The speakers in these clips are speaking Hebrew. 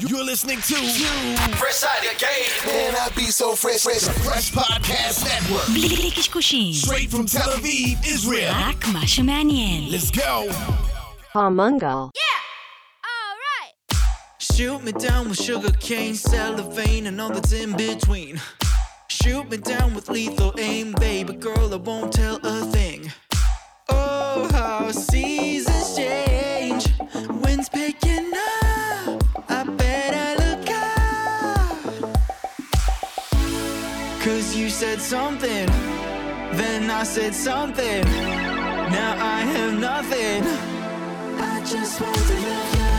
You're listening to Fresh out the game. Man, I be so fresh, fresh, fresh podcast network. בלי בלי קשקושים, Straight from Tel Aviv, Israel. רק מה שמעניין. Let's go. Palmungal. Shoot me down with sugar cane, cellophane, and all that's in between. Shoot me down with lethal aim, baby girl, I won't tell a thing. Oh, how seasons change. Winds picking Cause you said something, then I said something. Now I have nothing. I just want to love you.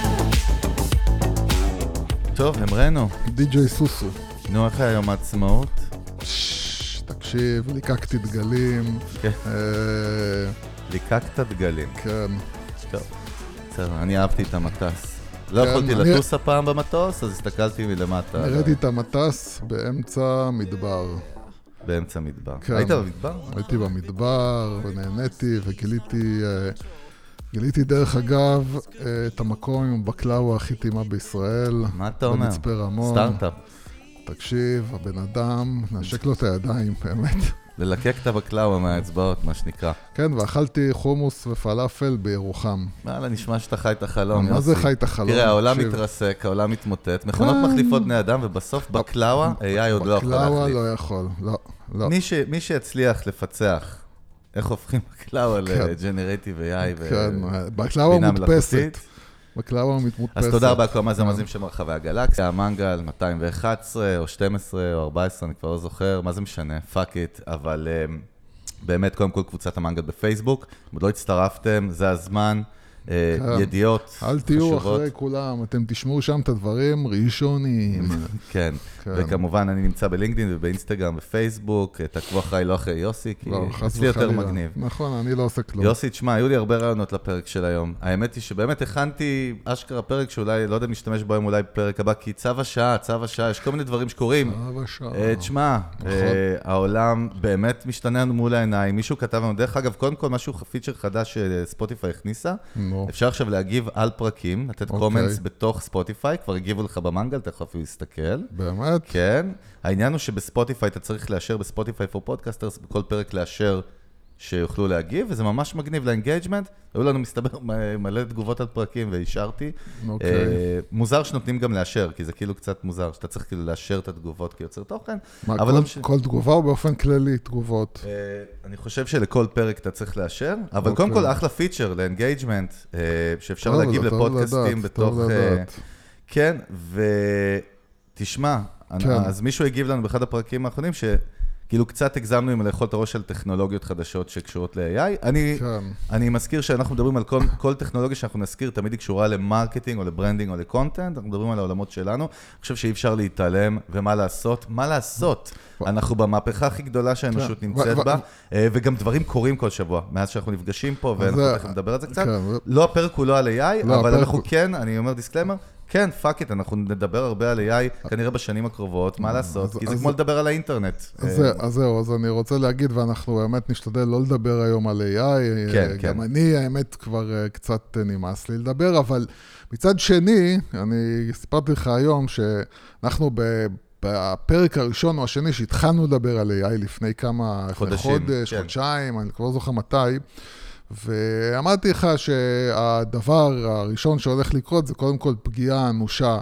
טוב, המראנו. די.ג'יי סוסו. נו, איך היה יום העצמאות? ששש, תקשיב, ליקקתי דגלים. כן. אה, ליקקת דגלים. כן. טוב, בסדר, אני אהבתי את המטס. לא כן, יכולתי לטוס הפעם במטוס, אז הסתכלתי מלמטה. הראיתי את המטס באמצע מדבר. באמצע מדבר. כן. היית במדבר? הייתי במדבר, ונהניתי, וגיליתי, אה, גיליתי דרך אגב אה, את המקום עם הבקלאווה הכי טעימה בישראל. מה אתה אומר? במצפה רמון. סטארט-אפ. תקשיב, הבן אדם, נשק לו את הידיים, באמת. ללקק את הבקלאווה מהאצבעות, מה שנקרא. כן, ואכלתי חומוס ופלאפל בירוחם. וואלה, נשמע שאתה חי את החלום, מה זה. חי את החלום? תראה, העולם. מתרסק, העולם מתמוטט, מכונות. מחליפות בני אדם, ובסוף בקלאווה, AI עוד לא יכול בקלאווה להחליף. לא יכול, לא, לא. מי שיצליח לפצח איך הופכים בקלאווה. ל generative AI ו... כן, בקלאווה מודפסת. מלאכותית. בקלאווה מתמודפסת. אז תודה רבה לכל המאזינים של מרחבי הגלקסיה, המנגל 211 או 12 או 14, אני כבר לא זוכר, מה זה משנה, fuck it, אבל um, באמת, קודם כל קבוצת המנגל בפייסבוק, אם עוד לא הצטרפתם, זה הזמן, כן. ידיעות אל תהיו חשובות. אחרי כולם, אתם תשמעו שם את הדברים ראשונים. כן, כן. וכמובן אני נמצא בלינקדאין ובאינסטגרם ופייסבוק, תעקבו אחריי לא אחרי יוסי, כי לא, אצלי יותר. מגניב. נכון, אני לא עושה כלום. יוסי, תשמע, היו לי הרבה רעיונות לפרק של היום. האמת היא שבאמת הכנתי אשכרה פרק שאולי, לא יודע אם נשתמש בו היום אולי בפרק הבא, כי צו השעה, צו השעה, יש כל מיני דברים שקורים. צו השעה. אה, תשמע, נכון. אה, העולם באמת משתנה לנו מול העיניים. מישהו כתב לנו, דרך אגב, קודם כל משהו, פיצ'ר חדש שספוטיפיי הכניסה. נו. אפשר עכשיו להגיב על פרקים, לתת אוקיי. comments בתוך ספוטיפיי, כבר הגיבו לך במנגל, אתה יכול אפילו להסתכל. באמת? כן. העניין הוא שבספוטיפיי אתה צריך לאשר, בספוטיפיי for podcasters, בכל פרק לאשר שיוכלו להגיב, וזה ממש מגניב ל engagement. היו לנו מסתבר מלא תגובות על פרקים ואישרתי. אוקיי. אה, מוזר שנותנים גם לאשר, כי זה כאילו קצת מוזר, שאתה צריך כאילו לאשר את התגובות כיוצר תוכן. מה, כל- לא. כל תגובה או באופן כללי תגובות? אה, אני חושב שלכל פרק אתה צריך לאשר, אבל אוקיי. קודם כל אחלה פיצ'ר ל engagement, אה, שאפשר להגיב לפודקאסטים לדעת, בתוך... לדעת. כן, ותשמע, כן. אז מישהו הגיב לנו באחד הפרקים האחרונים, שכאילו קצת הגזמנו עם לאכול את הראש של טכנולוגיות חדשות שקשורות ל-AI. אני, כן. אני מזכיר שאנחנו מדברים על כל, כל טכנולוגיה שאנחנו נזכיר, תמיד היא קשורה ל marketing או ל branding או ל content, אנחנו מדברים על העולמות שלנו. אני חושב שאי אפשר להתעלם, ומה לעשות? מה לעשות? אנחנו במהפכה הכי גדולה שהאנושות כן. נמצאת בה, אה, וגם דברים קורים כל שבוע, מאז שאנחנו נפגשים פה, ואנחנו תכף נדבר על זה קצת. כן, לא הפרק הוא לא על AI, לא, אבל אנחנו כן, אני אומר disclaimer, כן, fuck it, אנחנו נדבר הרבה על AI כנראה בשנים הקרובות, מה לעשות? כי זה אז- כמו לדבר על האינטרנט. אז אה, אז זהו, אז אני רוצה להגיד, ואנחנו באמת נשתדל לא לדבר היום על AI. כן, אה, כן. גם אני, האמת, כבר אה, קצת אה, נמאס לי לדבר, אבל מצד שני, אני סיפרתי לך היום שאנחנו ב... בפרק הראשון או השני שהתחלנו לדבר על AI לפני כמה, חודשים, חודש, כן. חודשיים, אני כבר לא זוכר מתי, ואמרתי לך שהדבר הראשון שהולך לקרות זה קודם כל פגיעה אנושה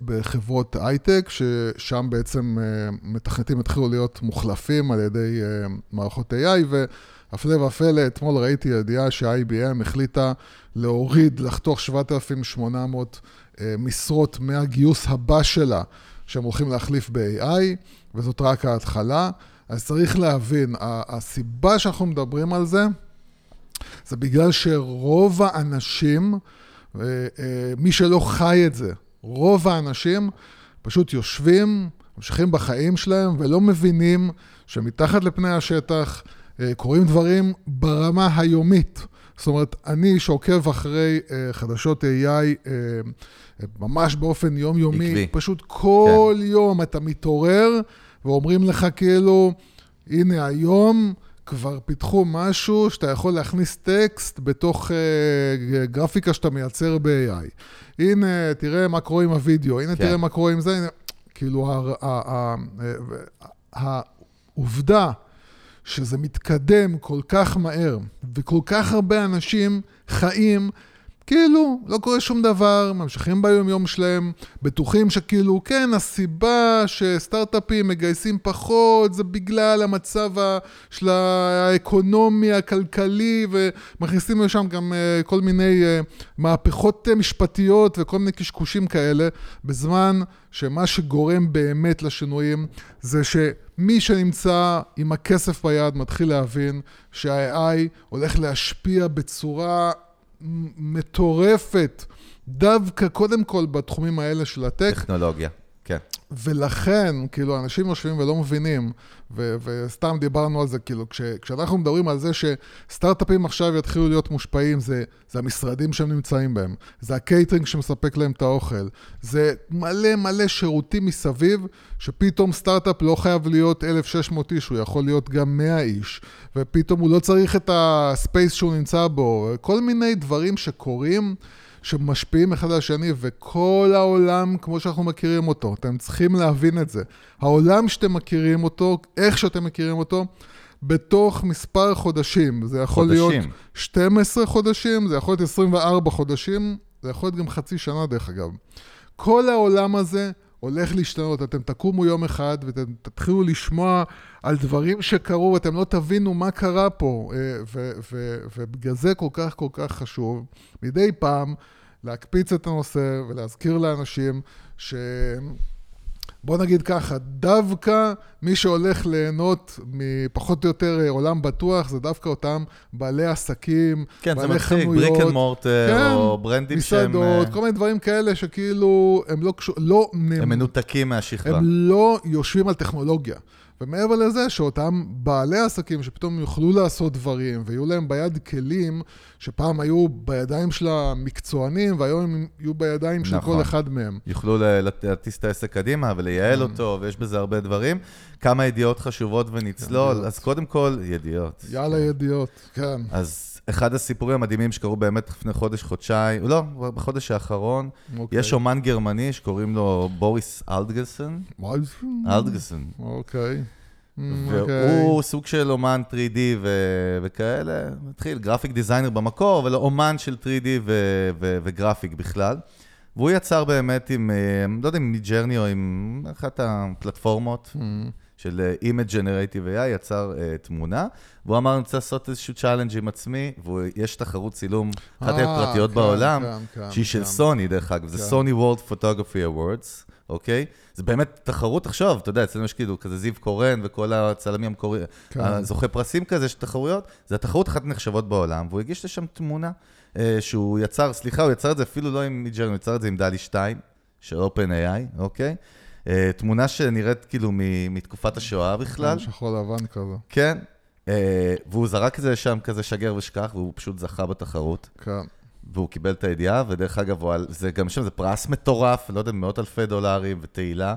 בחברות הייטק, ששם בעצם אה, מתכנתים התחילו להיות מוחלפים על ידי אה, מערכות AI, והפלא ופלא, אתמול ראיתי ידיעה ש-IBM החליטה להוריד, לחתוך 7,800 אה, משרות מהגיוס הבא שלה, שהם הולכים להחליף ב-AI, וזאת רק ההתחלה. אז צריך להבין, הסיבה שאנחנו מדברים על זה, זה בגלל שרוב האנשים, אה, אה, מי שלא חי את זה, רוב האנשים פשוט יושבים, ממשיכים בחיים שלהם ולא מבינים שמתחת לפני השטח אה, קורים דברים ברמה היומית. זאת אומרת, אני שעוקב אחרי אה, חדשות AI אה, ממש באופן יומיומי, עקבי. פשוט כל כן. יום אתה מתעורר ואומרים לך כאילו, הנה היום כבר פיתחו משהו שאתה יכול להכניס טקסט בתוך uh, גרפיקה שאתה מייצר ב-AI. הנה, תראה מה קורה עם הוידאו, הנה, כן. תראה מה קורה עם זה, הנה... כאילו, העובדה שזה מתקדם כל כך מהר, וכל כך הרבה אנשים חיים, כאילו, לא קורה שום דבר, ממשיכים ביום-יום שלהם, בטוחים שכאילו, כן, הסיבה שסטארט-אפים מגייסים פחות, זה בגלל המצב של האקונומי, הכלכלי, ומכניסים לשם גם uh, כל מיני uh, מהפכות uh, משפטיות וכל מיני קשקושים כאלה, בזמן שמה שגורם באמת לשינויים זה שמי שנמצא עם הכסף ביד מתחיל להבין שה-AI הולך להשפיע בצורה מטורפת, דווקא קודם כל בתחומים האלה של ה tech, טכנולוגיה, כן. ולכן, כאילו, אנשים יושבים ולא מבינים, ו- וסתם דיברנו על זה, כאילו, כש- כשאנחנו מדברים על זה שסטארט-אפים עכשיו יתחילו להיות מושפעים, זה, זה המשרדים שהם נמצאים בהם, זה הקייטרינג שמספק להם את האוכל, זה מלא מלא שירותים מסביב, שפתאום סטארט-אפ לא חייב להיות 1,600 איש, הוא יכול להיות גם 100 איש, ופתאום הוא לא צריך את הספייס שהוא נמצא בו, כל מיני דברים שקורים. שמשפיעים אחד על השני, וכל העולם כמו שאנחנו מכירים אותו, אתם צריכים להבין את זה. העולם שאתם מכירים אותו, איך שאתם מכירים אותו, בתוך מספר חודשים. זה יכול חודשים. להיות 12 חודשים, זה יכול להיות 24 חודשים, זה יכול להיות גם חצי שנה דרך אגב. כל העולם הזה הולך להשתנות, אתם תקומו יום אחד ואתם תתחילו לשמוע על דברים שקרו ואתם לא תבינו מה קרה פה, אה, ובגלל זה כל כך כל כך חשוב מדי פעם להקפיץ את הנושא ולהזכיר לאנשים ש... בוא נגיד ככה, דווקא מי שהולך ליהנות מפחות או יותר אה, עולם בטוח, זה דווקא אותם בעלי עסקים, כן, זה בעלי מצחיק, חנויות. brick and mortar, כן, או brandים שהם מסעדות, אה, כל מיני דברים כאלה שכאילו, הם לא קשור... לא... הם מנותקים מהשכבה. הם לא יושבים על טכנולוגיה. ומעבר לזה, שאותם בעלי עסקים שפתאום יוכלו לעשות דברים, ויהיו להם ביד כלים שפעם היו בידיים של המקצוענים, והיום הם יהיו בידיים של נכון. כל אחד מהם. יוכלו להטיס את העסק קדימה ולייעל אותו, ויש בזה הרבה דברים. כמה ידיעות חשובות ונצלול. ידיעות. אז קודם כל, ידיעות. יאללה, ידיעות, כן. אז אחד הסיפורים המדהימים שקרו באמת לפני חודש, חודשיים, לא, בחודש האחרון, אוקיי. יש אומן גרמני שקוראים לו בוריס אלדגסון. מה זה? אלדגסון. אוקיי. אוקיי. והוא סוג של אומן 3D ו- וכאלה, התחיל גרפיק דיזיינר במקור, אבל אומן של 3D ו- ו- וגרפיק בכלל. והוא יצר באמת עם, אה, לא יודע אם Midjourney או עם אחת הפלטפורמות Mm. של אה, Image Generative AI, יצר uh, תמונה, והוא אמר, אני רוצה לעשות איזשהו challenge עם עצמי, ויש תחרות צילום, אחת אה, הפרטיות כן, בעולם, כן, כן, שהיא של כן. סוני, דרך אגב, זה כן. סוני World Photography Awards, אוקיי? זה באמת תחרות עכשיו, אתה יודע, אצלנו יש כאילו כזה זיו קורן וכל הצלמים המקוריים, כן. הזוכי פרסים כזה, יש תחרויות, זה התחרות אחת הנחשבות בעולם, והוא הגיש לשם תמונה אה, שהוא יצר, סליחה, הוא יצר את זה אפילו לא עם מידג'רני, הוא יצר את זה עם דלי 2 של OpenAI, אוקיי? אה, תמונה שנראית כאילו מ- מתקופת השואה בכלל. שחור לבן כזה. כן, אה, והוא זרק את זה שם כזה שגר ושכח, והוא פשוט זכה בתחרות, כן. והוא קיבל את הידיעה, ודרך אגב, הוא זה גם שם, זה פרס מטורף, לא יודע, מאות אלפי דולרים ותהילה,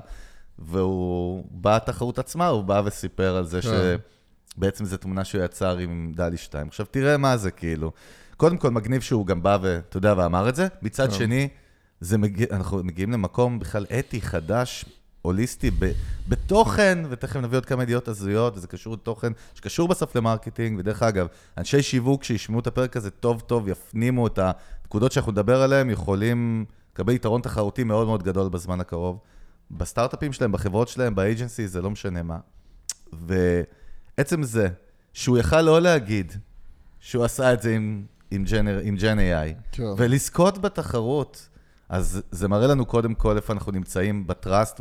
והוא, בתחרות עצמה, הוא בא וסיפר על זה כן. שבעצם זו תמונה שהוא יצר עם DALL-E 2. עכשיו, תראה מה זה, כאילו. קודם כל, מגניב שהוא גם בא ואתה יודע, ואמר את זה. מצד כן. שני, זה מגיע, אנחנו מגיעים למקום בכלל אתי, חדש, הוליסטי, ב, בתוכן, ותכף נביא עוד כמה ידיעות הזויות, וזה קשור לתוכן שקשור בסוף ל marketing, ודרך אגב, אנשי שיווק שישמעו את הפרק הזה טוב טוב, יפנימו את הנקודות שאנחנו נדבר עליהן, יכולים לקבל יתרון תחרותי מאוד מאוד גדול בזמן הקרוב. בסטארט-אפים שלהם, בחברות שלהם, ב agency, זה לא משנה מה. ועצם זה שהוא יכל לא להגיד שהוא עשה את זה עם, עם, gener, עם Gen AI, כן. ולזכות בתחרות, אז זה מראה לנו קודם כל איפה אנחנו נמצאים ב trust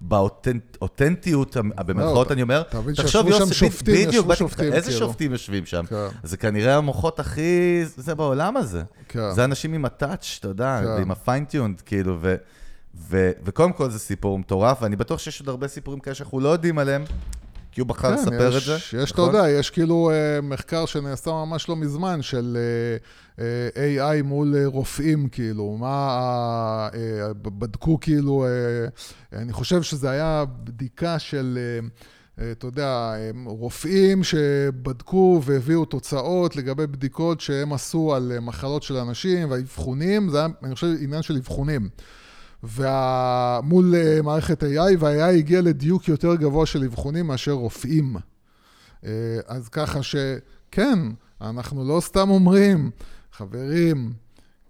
ובאותנטיות, במרכאות אני אומר. תחשוב, שישבו שם שופטים, ישבו שופטים, איזה כאילו. שופטים יושבים שם? כן. זה כנראה המוחות הכי... זה בעולם הזה. כן. זה אנשים עם ה touch, אתה יודע, כן. עם ה fine-tuned, כאילו, ו... ו- וקודם כל זה סיפור מטורף, ואני בטוח שיש עוד הרבה סיפורים כאלה שאנחנו לא יודעים עליהם, כי הוא בחר לספר כן, יש, את זה. יש, אתה נכון? יודע, יש כאילו אה, מחקר שנעשה ממש לא מזמן של אה, אה, AI מול אה, רופאים, כאילו, מה, אה, בדקו כאילו, אה, אני חושב שזה היה בדיקה של... אה, אתה יודע, הם רופאים שבדקו והביאו תוצאות לגבי בדיקות שהם עשו על מחלות של אנשים והאבחונים, זה היה, אני חושב, עניין של אבחונים. ומול אה, מערכת AI, וה-AI הגיע לדיוק יותר גבוה של אבחונים מאשר רופאים. אה, אז ככה שכן, אנחנו לא סתם אומרים, חברים,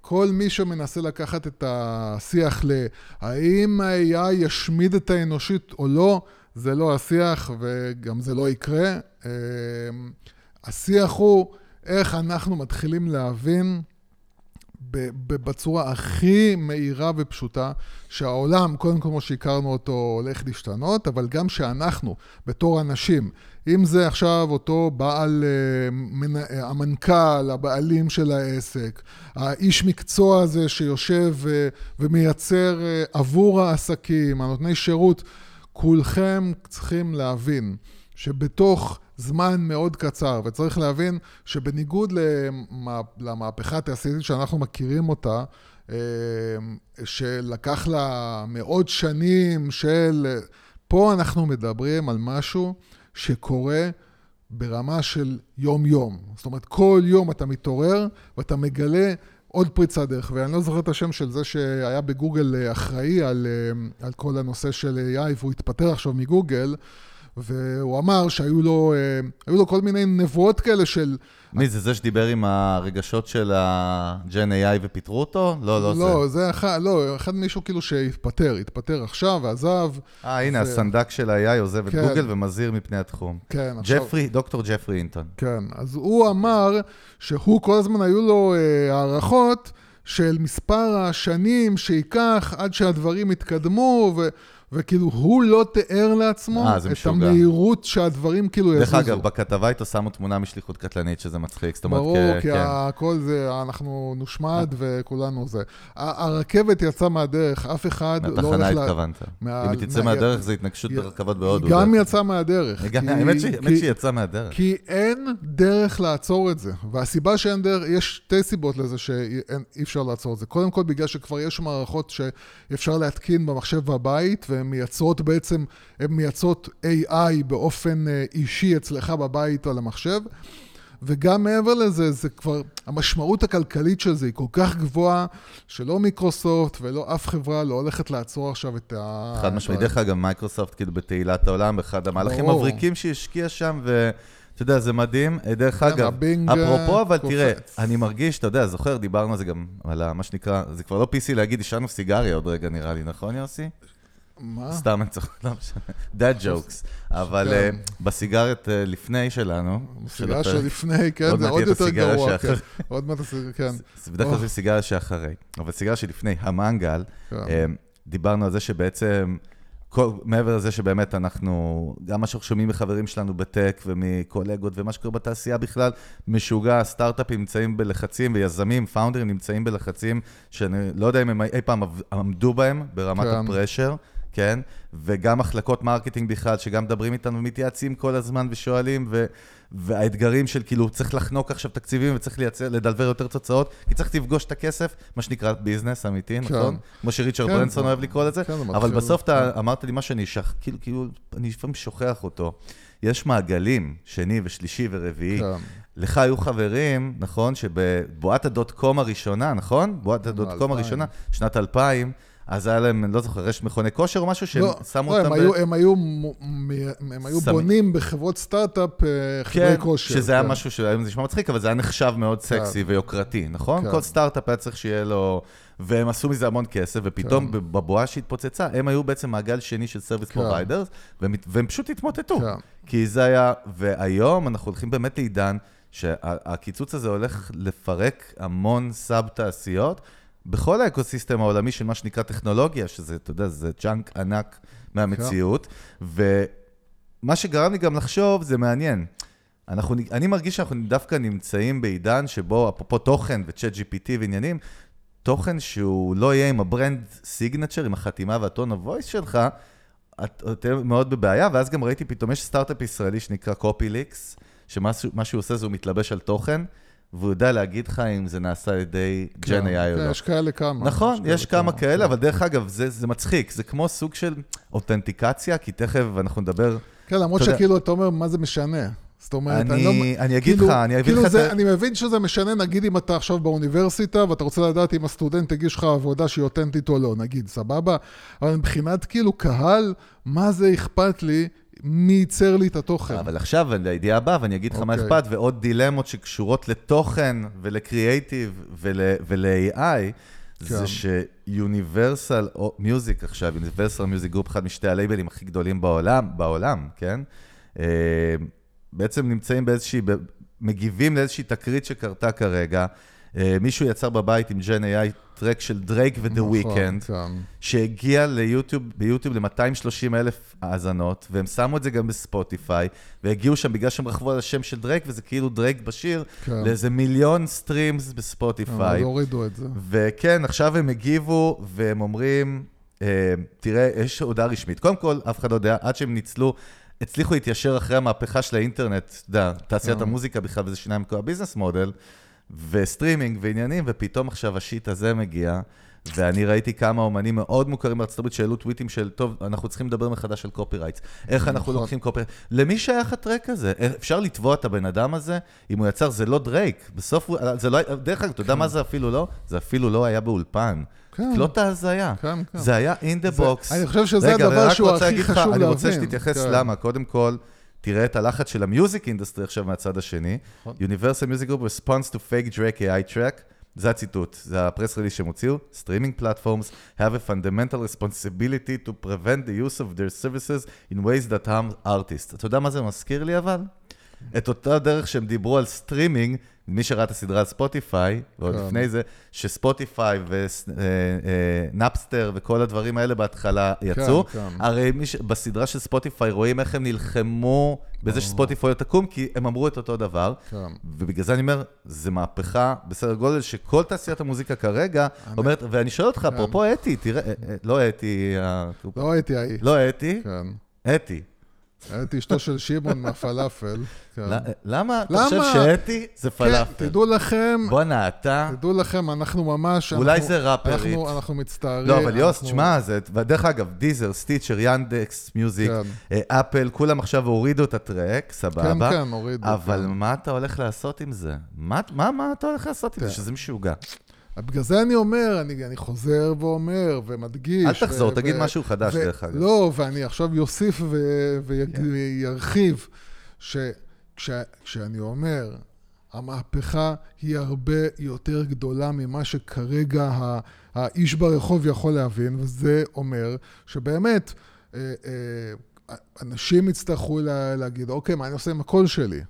כל מי שמנסה לקחת את השיח להאם ה-AI ישמיד את האנושית או לא, זה לא השיח וגם זה לא יקרה. אה, השיח הוא איך אנחנו מתחילים להבין בצורה הכי מהירה ופשוטה, שהעולם, קודם כל כמו שהכרנו אותו, הולך להשתנות, אבל גם שאנחנו, בתור אנשים, אם זה עכשיו אותו בעל, אה, אה, המנכ"ל, הבעלים של העסק, האיש מקצוע הזה שיושב אה, ומייצר עבור העסקים, הנותני שירות, כולכם צריכים להבין שבתוך זמן מאוד קצר, וצריך להבין שבניגוד למה, למהפכה התעשייתית שאנחנו מכירים אותה, אה, שלקח לה מאות שנים של... פה אנחנו מדברים על משהו שקורה ברמה של יום-יום. זאת אומרת, כל יום אתה מתעורר ואתה מגלה עוד פריצת דרך, ואני לא זוכר את השם של זה שהיה בגוגל אה, אחראי על, אה, על כל הנושא של AI, והוא התפטר עכשיו מגוגל, והוא אמר שהיו לו, אה, היו לו כל מיני נבואות כאלה של... מי זה, זה שדיבר עם הרגשות של הג'ן AI ופיטרו אותו? לא, לא, לא, זה. זה אחד, לא, אחד מישהו כאילו שהתפטר, התפטר עכשיו ועזב. אה, הנה, זה- הסנדק של ה-AI עוזב את כן. גוגל ומזהיר מפני התחום. כן, עכשיו... ג'פרי, דוקטור ג'פרי אינטון. כן, אז הוא אמר שהוא כל הזמן היו לו אה, הערכות של מספר השנים שייקח עד שהדברים יתקדמו, ו, וכאילו הוא לא תיאר לעצמו אה, זה את משוגע. המהירות שהדברים כאילו יזוזו. דרך אגב, בכתבה איתו שמו תמונה משליחות קטלנית, שזה מצחיק. זאת אומרת, ברור, כ- כי כן. הכל זה, אנחנו נושמד וכולנו זה. הרכבת יצאה מהדרך, אף אחד לא הולך... מהתחנה התכוונת. מה- אם היא תצא מה- מהדרך, זה התנגשות היא- ברכבות היא בהודו. גם דרך- יצאה מהדרך. היא גם- האמת שהיא יצאה מהדרך. כי אין דרך לעצור את זה. והסיבה שאין דרך, יש שתי סיבות לזה שאי אפשר לעצור את זה. קודם כל, בגלל שכבר יש מערכות שאפשר להתקין במחשב בבית, והן מייצרות בעצם, הן מייצרות AI באופן אה, אישי אצלך בבית או על המחשב. וגם מעבר לזה, זה כבר, המשמעות הכלכלית של זה היא כל כך גבוהה, שלא מיקרוסופט ולא אף חברה לא הולכת לעצור עכשיו את ה... חד משמעית. דרך אגב, מייקרוסופט כאילו בתהילת העולם, באחד המהלכים. מבריקים שהיא השקיעה שם, ואתה יודע, זה מדהים. אה, דרך כן, אגב, ה Bing, אפרופו, אבל קופץ. תראה, אני מרגיש, אתה יודע, זוכר, דיברנו על זה גם, על מה שנקרא, זה כבר לא PC להגיד, עישנו סיגריה עוד רגע נראה לי, נכון יוסי? מה? סתם אני צוחק, לא משנה. Dad jokes. אבל אה, כן. בסיגרת אה, לפני שלנו, הפרק, שלפני, כן, זה עוד יותר גרוע. כן. עוד מעט הסיגריה, כן. זה בדרך כלל. זה סיגריה שאחרי, אבל סיגריה שלפני, המנגל, כן. אה, דיברנו על זה שבעצם, כל, מעבר לזה שבאמת אנחנו, גם מה שאנחנו שומעים מחברים שלנו בטק ומקולגות ומה שקורה בתעשייה בכלל, משוגע, סטארט-אפים נמצאים בלחצים ויזמים, founderים נמצאים בלחצים שאני לא יודע אם הם אי פעם עמדו בהם ברמת כן. ה pressure. כן? וגם מחלקות marketing בכלל, שגם מדברים איתנו ומתייעצים כל הזמן ושואלים, ו... והאתגרים של כאילו, צריך לחנוק עכשיו תקציבים וצריך לייצר, לדלוור יותר תוצאות, כי צריך לפגוש את הכסף, מה שנקרא business אמיתי, כן. נכון? כמו שריצ'רד כן, ברנסון אוהב לקרוא לזה, כן, אבל בסוף אתה כן. אמרת לי מה שאני שכ... כאילו, כאילו, אני לפעמים שוכח אותו. יש מעגלים, שני ושלישי ורביעי. כן. לך היו חברים, נכון, שבבועת ה dot com הראשונה, נכון? בועת ה dot com 2000. הראשונה, שנת 2000, אז היה להם, לא זוכר, רשת מכוני כושר או משהו, שהם לא, שמו לא, אותם... הם ב- היו- הם היו מ- מ- הם היו. בונים בחברות סטארט-אפ אה, חדרי כן, כושר. שזה היה כן. משהו שהיום זה נשמע מצחיק, אבל זה היה נחשב מאוד סקסי ויוקרתי, נכון? כן. כל סטארט-אפ היה צריך שיהיה לו... והם עשו מזה המון כסף, ופתאום כן. בבועה שהתפוצצה, הם היו בעצם מעגל שני של service כן. providers, והם, והם פשוט התמוטטו. כן. כי זה היה, והיום אנחנו הולכים באמת לעידן שהקיצוץ הזה הולך לפרק המון sub-תעשיות בכל ה ecosystem העולמי של מה שנקרא טכנולוגיה, שזה, אתה יודע, זה chunk ענק מהמציאות, ומה שגרם לי גם לחשוב, זה מעניין. אנחנו, אני מרגיש שאנחנו דווקא נמצאים בעידן שבו, אפרופו תוכן ו ChatGPT ועניינים, תוכן שהוא לא יהיה עם ה brand signature, עם החתימה וה tone of voice שלך, את את תהיה מאוד בבעיה, ואז גם ראיתי פתאום, יש סטארט-אפ ישראלי שנקרא Copyleaks, שמה מה שהוא עושה זה הוא מתלבש על תוכן, והוא יודע להגיד לך אם זה נעשה על ידי Gen כן, AI או כן, לא. יש כאלה כמה. נכון, יש כמה כאלה, כן. אבל דרך אגב, זה, זה מצחיק, זה כמו סוג של authenticציה, כי תכף אנחנו נדבר כן, למרות אתה שכאילו אתה אומר, מה זה משנה? זאת אומרת, אני- לא... אני אגיד כאילו- לך, אני אביא כאילו לך את זה, ה- אני מבין שזה משנה, נגיד אם אתה עכשיו באוניברסיטה, ואתה רוצה לדעת אם הסטודנט הגיש לך עבודה שהיא אותנטית או לא, נגיד, סבבה? אבל מבחינת כאילו קהל, מה זה אכפת לי מי ייצר לי את התוכן? אבל עכשיו, לידיעה הבאה, ואני אגיד לך מה אוקיי. אכפת, ועוד דילמות שקשורות לתוכן ולקריאייטיב ול- ול-AI, זה כן. ש Universal Music עכשיו, Universal Music Group, אחד משתי ה labelים הכי גדולים בעולם, בעולם, כן? אה, בעצם נמצאים באיזושהי, מגיבים לאיזושהי תקרית שקרתה כרגע. אה, מישהו יצר בבית עם Gen AI track של דרייק ו The Weeknd. כן. שהגיע ליוטיוב, ביוטיוב ל-230 אלף האזנות, והם שמו את זה גם בספוטיפיי, והגיעו שם בגלל שהם רכבו על השם של דרייק, וזה כאילו דרייק בשיר, כן. לאיזה מיליון streams אבל בספוטיפיי. הורידו את זה. וכן, עכשיו הם הגיבו, והם אומרים, אה, תראה, יש הודעה רשמית. קודם כל, אף אחד לא יודע, עד שהם ניצלו, הצליחו להתיישר אחרי המהפכה של האינטרנט, אתה יודע, תעשיית כן. המוזיקה בכלל, וזה שינה עם כל ה business model, וסטרימינג ועניינים, ופתאום עכשיו ה shit הזה מגיע. ואני ראיתי כמה אומנים מאוד מוכרים בארצות הברית שהעלו טוויטים של, טוב, אנחנו צריכים לדבר מחדש על copyrights. איך אנחנו נכון. לוקחים copyright? למי שייך ה track הזה? אפשר לתבוע את הבן אדם הזה? אם הוא יצר, זה לא דרייק. בסוף, זה לא, דרך אגב, אתה יודע מה זה אפילו לא? זה אפילו לא היה באולפן. כן. קלוט ההזיה. כן, כן. זה היה in the זה- box. אני חושב שזה רגע, הדבר שהוא הכי להגיד לך, חשוב אני רוצה להבין. שתתייחס כן. למה. קודם כל, תראה את הלחץ של ה music industry עכשיו מהצד השני. נכון. Universal Music Group response to fake Drake AI track. זה הציטוט, זה ה press release שהם הוציאו. Streaming platforms have a fundamental responsibility to prevent the use of their services in ways that harm artists. אתה יודע מה זה מזכיר לי אבל? את אותה דרך שהם דיברו על סטרימינג, מי שראה את הסדרה על ספוטיפיי, ועוד כן. לפני זה, שספוטיפיי ונאפסטר וכל הדברים האלה בהתחלה יצאו. כן. הרי. בסדרה של ספוטיפיי רואים איך הם נלחמו בזה שספוטיפיי לא תקום, כי הם אמרו את אותו דבר. כן. ובגלל זה אני אומר, זה מהפכה בסדר גודל שכל תעשיית המוזיקה כרגע אומרת, ואני שואל אותך, אפרופו אתי, תראה, אה, אה, לא אתי, לא הייתי ההיא. לא אתי, כן. אתי. הייתי אשתו של שמעון מהפלאפל. כן. למה אתה? חושב שאתי זה כן, פלאפל? תדעו לכם, בואנה, אתה... תדעו לכם, אנחנו ממש... אולי זה ראפרית. אנחנו- מצטערים. לא, אבל יוס, תשמע, זה... ודרך אגב, דיזר, סטיצ'ר, ינדקס, מיוזיק, כן. אה, אפל, כולם עכשיו הורידו את הטרק, סבבה. כן, כן, הורידו, אבל כן. מה אתה הולך לעשות עם זה? מה אתה הולך לעשות עם זה? כן. שזה משוגע. בגלל זה אני אומר, אני, אני חוזר ואומר ומדגיש. אל תחזור, תגיד משהו חדש, דרך אגב. לא, ואני עכשיו יוסיף וירחיב, שכשאני אומר, המהפכה היא הרבה יותר גדולה ממה שכרגע האיש ברחוב יכול להבין, וזה אומר שבאמת, אה, אה, אנשים יצטרכו לה, להגיד, אוקיי, מה אני עושה עם הקול שלי?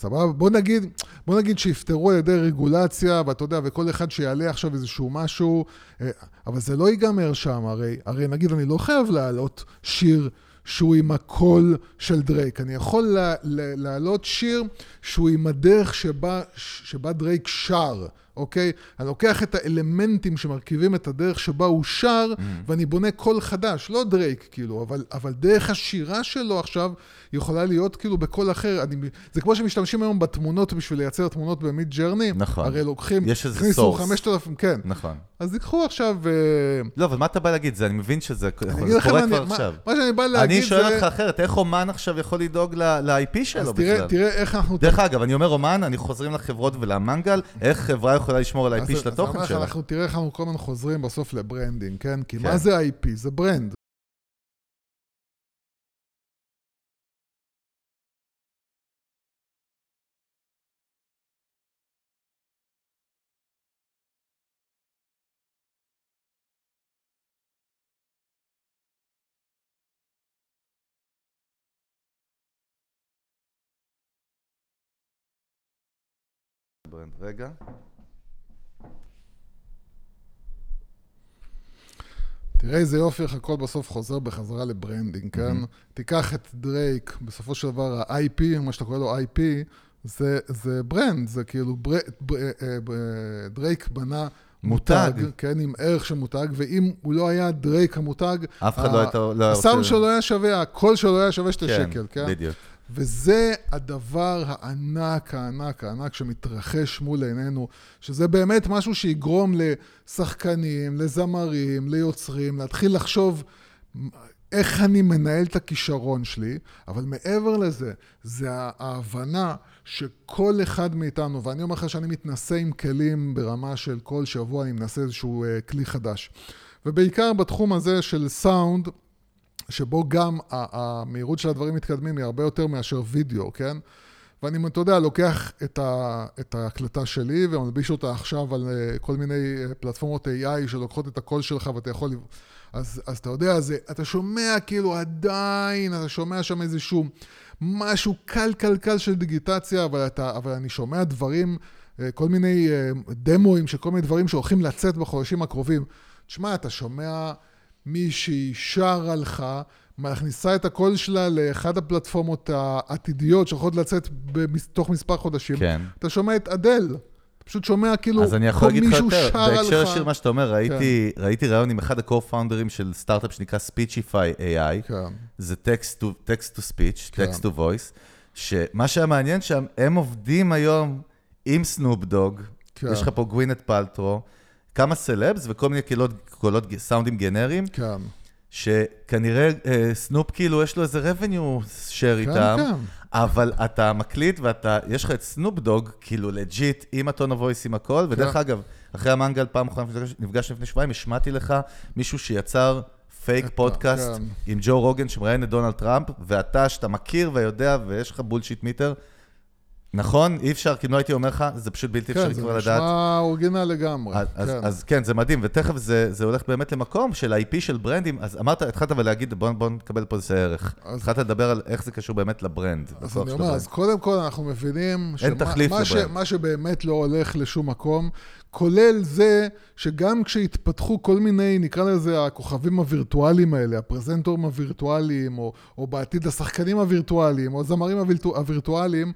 סבבה? בוא נגיד, בוא נגיד שיפתרו על ידי רגולציה, ואתה יודע, וכל אחד שיעלה עכשיו איזשהו משהו, אה, אבל זה לא ייגמר שם, הרי, הרי נגיד, אני לא חייב להעלות שיר שהוא עם הקול של דרייק. אני יכול לה, לה, להעלות שיר שהוא עם הדרך שבה, שבה דרייק שר, אוקיי? אני לוקח את האלמנטים שמרכיבים את הדרך שבה הוא שר, mm. ואני בונה קול חדש, לא דרייק, כאילו, אבל, אבל דרך השירה שלו עכשיו יכולה להיות כאילו בקול אחר. אני, זה כמו שמשתמשים היום בתמונות בשביל לייצר תמונות ב Midjourney. נכון. הרי לוקחים, יש איזה הכניסו source. 5,000, כן. נכון. אז ייקחו עכשיו... אה, לא, אבל מה אתה בא להגיד? זה, אני מבין שזה אני קורה מה כבר אני- מה- עכשיו. מה שאני בא להגיד אני זה... שואל אותך אחרת, איך אומן עכשיו יכול לדאוג ל-IP שלו אז בכלל? תראה, תראה איך אנחנו... דרך אגב, אני אומר אומן, אני חוזרים לחברות ולמנגל, איך חברה יכולה לשמור על ה-IP של התוכן שלה? אנחנו תראה איך אנחנו כל הזמן חוזרים בסוף ל branding, כן? כי כן. מה זה IP? זה brand. brand, רגע. תראה איזה יופי איך הכל בסוף חוזר בחזרה ל branding, כן? תיקח את דרייק, בסופו של דבר ה-IP, מה שאתה קורא לו IP, זה, זה brand, זה כאילו בר, בר, אה, אה, דרייק בנה מותג. מותג, כן, עם ערך של מותג, ואם הוא לא היה דרייק המותג, אף אחד ה- לא הייתה- לא היה הסאונד שלו לא היה שווה, הקול שלו לא היה שווה שתי שקל, כן? בדיוק. וזה הדבר הענק, הענק, הענק שמתרחש מול עינינו, שזה באמת משהו שיגרום לשחקנים, לזמרים, ליוצרים, להתחיל לחשוב איך אני מנהל את הכישרון שלי, אבל מעבר לזה, זה ההבנה שכל אחד מאיתנו, ואני אומר לך שאני מתנסה עם כלים ברמה של כל שבוע אני מנסה איזשהו אה, כלי חדש. ובעיקר בתחום הזה של סאונד, שבו גם המהירות של הדברים מתקדמים היא הרבה יותר מאשר וידאו, כן? ואני, אתה יודע, לוקח את, ה, את ההקלטה שלי ומלביש אותה עכשיו על אה, כל מיני אה, פלטפורמות AI שלוקחות את הקול שלך ואתה יכול... אז, אז אתה יודע, זה, אתה שומע כאילו עדיין, אתה שומע שם איזשהו משהו קל קל קל של דיגיטציה, אבל, אתה, אבל אני שומע דברים, אה, כל מיני דמוים של כל מיני דברים שהולכים לצאת בחודשים הקרובים. תשמע, אתה שומע מישהי שרה לך, מכניסה את הקול שלה לאחד הפלטפורמות העתידיות שיכולות לצאת בתוך מספר חודשים. כן. אתה שומע את אדל. פשוט שומע כאילו אז אני יכול להגיד לך יותר. בהקשר ישיר מה שאתה אומר, ראיתי, ראיתי ראיון עם אחד ה-co-founders של סטארט-אפ שנקרא Speechify AI, כן. זה text to, text to speech, כן. text to voice, שמה שהיה מעניין שם, הם עובדים היום עם סנופ דוג, כן. יש לך פה גווינט פלטרו, כמה סלבס וכל מיני קולות, קולות סאונדים גנריים, כן. שכנראה אה, סנופ כאילו יש לו איזה revenue share כן, איתם, כן. אבל אתה מקליט ואתה, יש לך את סנופ דוג, כאילו legit, עם ה tone of voice, עם הכל, ודרך כן. אגב, אחרי המנגל, פעם אחרונה נפגש- נפגשנו לפני שבועיים, השמעתי לך מישהו שיצר פייק פודקאסט כן. עם ג'ו רוגן שמראיין את דונלד טראמפ, ואתה, שאתה מכיר ויודע, ויש לך bullshit meter, נכון? אי אפשר, כי אם לא הייתי אומר לך, זה פשוט בלתי כן, אפשרי זה כבר לדעת. נשמע אורגינל לגמרי. אז, אז, כן. אז כן, זה מדהים, ותכף זה, זה הולך באמת למקום של ה-IP של ברנדים, אז אמרת, התחלת אבל להגיד, בוא, בוא נקבל פה איזה ערך. אז- התחלת לדבר על איך זה קשור באמת לברנד. אז אני אומר. אז קודם כל אנחנו מבינים אין תחליף מה, ש, לברנד. מה שבאמת לא הולך לשום מקום, כולל זה שגם כשהתפתחו כל מיני, נקרא לזה הכוכבים הווירטואליים האלה, הפרזנטורים הווירטואליים, או, או בעתיד השחקנים הווירטואליים, או הזמרים הווירטו, הווירטואליים,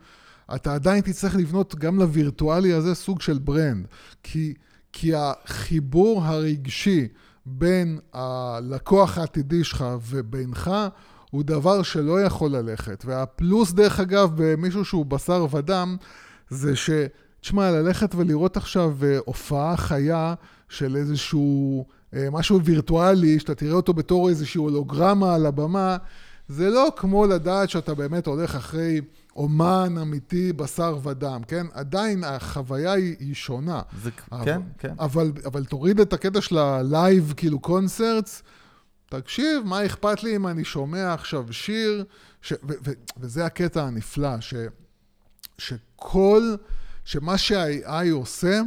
אתה עדיין תצטרך לבנות גם לווירטואלי הזה סוג של ברנד. כי, כי החיבור הרגשי בין הלקוח העתידי שלך ובינך, הוא דבר שלא יכול ללכת. והפלוס, דרך אגב, במישהו שהוא בשר ודם, זה ש... תשמע, ללכת ולראות עכשיו אה, הופעה חיה של איזשהו אה, משהו וירטואלי, שאתה תראה אותו בתור איזושהי הולוגרמה על הבמה, זה לא כמו לדעת שאתה באמת הולך אחרי אומן אמיתי, בשר ודם, כן? עדיין החוויה היא, היא שונה. זה, אבל, כן, כן. אבל, אבל תוריד את הקטע של הלייב, כאילו concerts, תקשיב, מה אכפת לי אם אני שומע עכשיו שיר, ש, ו, ו, וזה הקטע הנפלא, ש, שכל, שמה שה-AI עושה,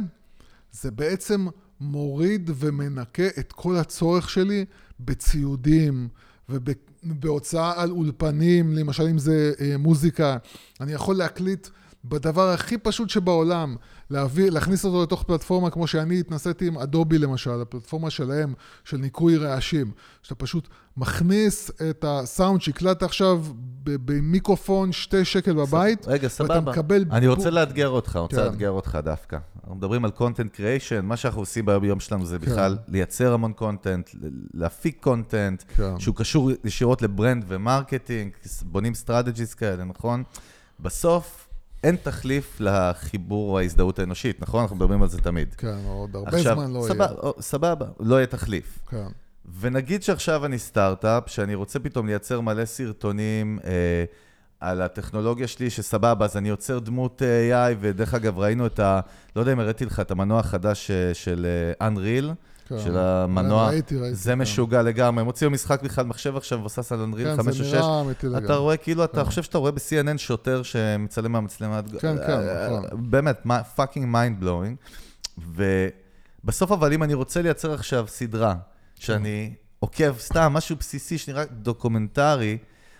זה בעצם מוריד ומנקה את כל הצורך שלי בציודים ובהוצאה על אולפנים, למשל אם זה אה, מוזיקה. אני יכול להקליט בדבר הכי פשוט שבעולם, להביא, להכניס אותו לתוך פלטפורמה כמו שאני התנסיתי עם אדובי למשל, הפלטפורמה שלהם, של ניקוי רעשים, שאתה פשוט מכניס את הסאונד שהקלטת עכשיו במיקרופון שתי שקל בבית, רגע, ואתה סבבה. מקבל... אני רוצה לאתגר אותך, רוצה כן. לאתגר אותך דווקא. אנחנו מדברים על content creation, מה שאנחנו עושים ביום שלנו זה בכלל לייצר המון content, להפיק content, כן. שהוא קשור ישירות ל brand ו marketing, בונים strategies כאלה, נכון? בסוף אין תחליף לחיבור ההזדהות האנושית, נכון? אנחנו מדברים על זה תמיד. כן, עוד הרבה עכשיו, זמן לא סבבה, יהיה. או, סבבה, לא יהיה תחליף. כן. ונגיד שעכשיו אני סטארט-אפ, שאני רוצה פתאום לייצר מלא סרטונים אה, על הטכנולוגיה שלי, שסבבה, אז אני יוצר דמות אה, AI, ודרך אגב, ראינו את ה... לא יודע אם הראיתי לך את המנוע החדש אה, של אה, Unreal, כן. של המנוע. ראיתי, ראיתי, זה כן. משוגע לגמרי. הם הוציאו משחק בכלל מחשב עכשיו, מבוסס על Unreal כן, 5 זה או 6. נראה אמיתי לגמרי. אתה רואה, כאילו, אתה חושב שאתה רואה ב-CNN שוטר שמצלם מהמצלמה. כן, כן, אה, נכון. באמת, fucking mind blowing. ובסוף, אבל אם אני רוצה לייצר עכשיו סדרה, שאני עוקב סתם, משהו בסיסי שנראה דוקומנטרי,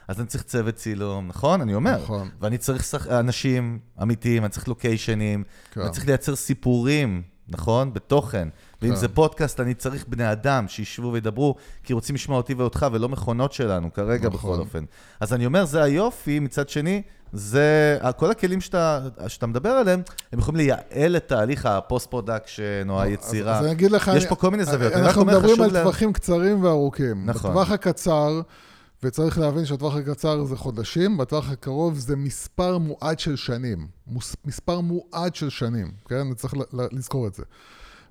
אז אני צריך צוות צילום, נכון? אני אומר. נכון. ואני צריך שח... אנשים אמיתיים, אני צריך לוקיישנים, כן. אני צריך לייצר סיפורים, נכון? בתוכן. ואם כן. זה פודקאסט, אני צריך בני אדם שישבו וידברו, כי רוצים לשמוע אותי ואותך, ולא מכונות שלנו, כרגע נכון. בכל אופן. אז אני אומר, זה היופי, מצד שני, זה, כל הכלים שאתה, שאתה מדבר עליהם, הם יכולים לייעל את תהליך ה post-production או היצירה. אז, אז אני אגיד לך... יש אני- פה כל מיני זוויות. אנחנו מדברים על לה- טווחים קצרים וארוכים. נכון. בטווח הקצר, וצריך להבין שהטווח הקצר זה חודשים, בטווח הקרוב זה מספר מועט של שנים. מוס, מספר מועט של שנים, כן? צריך לזכור את זה.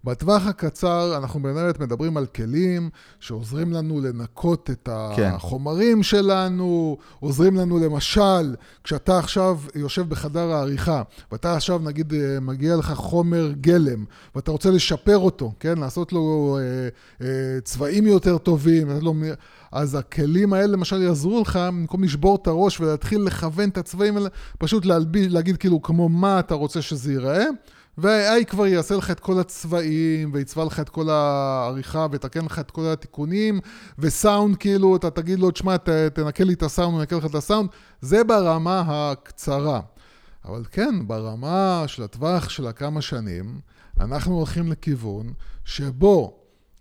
בטווח הקצר אנחנו באמת מדברים על כלים שעוזרים לנו לנקות את כן. החומרים שלנו, עוזרים לנו למשל, כשאתה עכשיו יושב בחדר העריכה, ואתה עכשיו נגיד אה, מגיע לך חומר גלם, ואתה רוצה לשפר אותו, כן? לעשות לו אה, אה, צבעים יותר טובים, לתת לו... מ- אז הכלים האלה למשל יעזרו לך, במקום לשבור את הראש ולהתחיל לכוון את הצבעים האלה, פשוט להלביש, להגיד כאילו כמו מה אתה רוצה שזה ייראה, וה-AI כבר יעשה לך את כל הצבעים, ויצבע לך את כל העריכה, ויתקן לך את כל התיקונים, וסאונד כאילו, אתה תגיד לו, תשמע, תנקה לי את הסאונד, הוא לך את הסאונד, זה ברמה הקצרה. אבל כן, ברמה של הטווח של הכמה שנים, אנחנו הולכים לכיוון שבו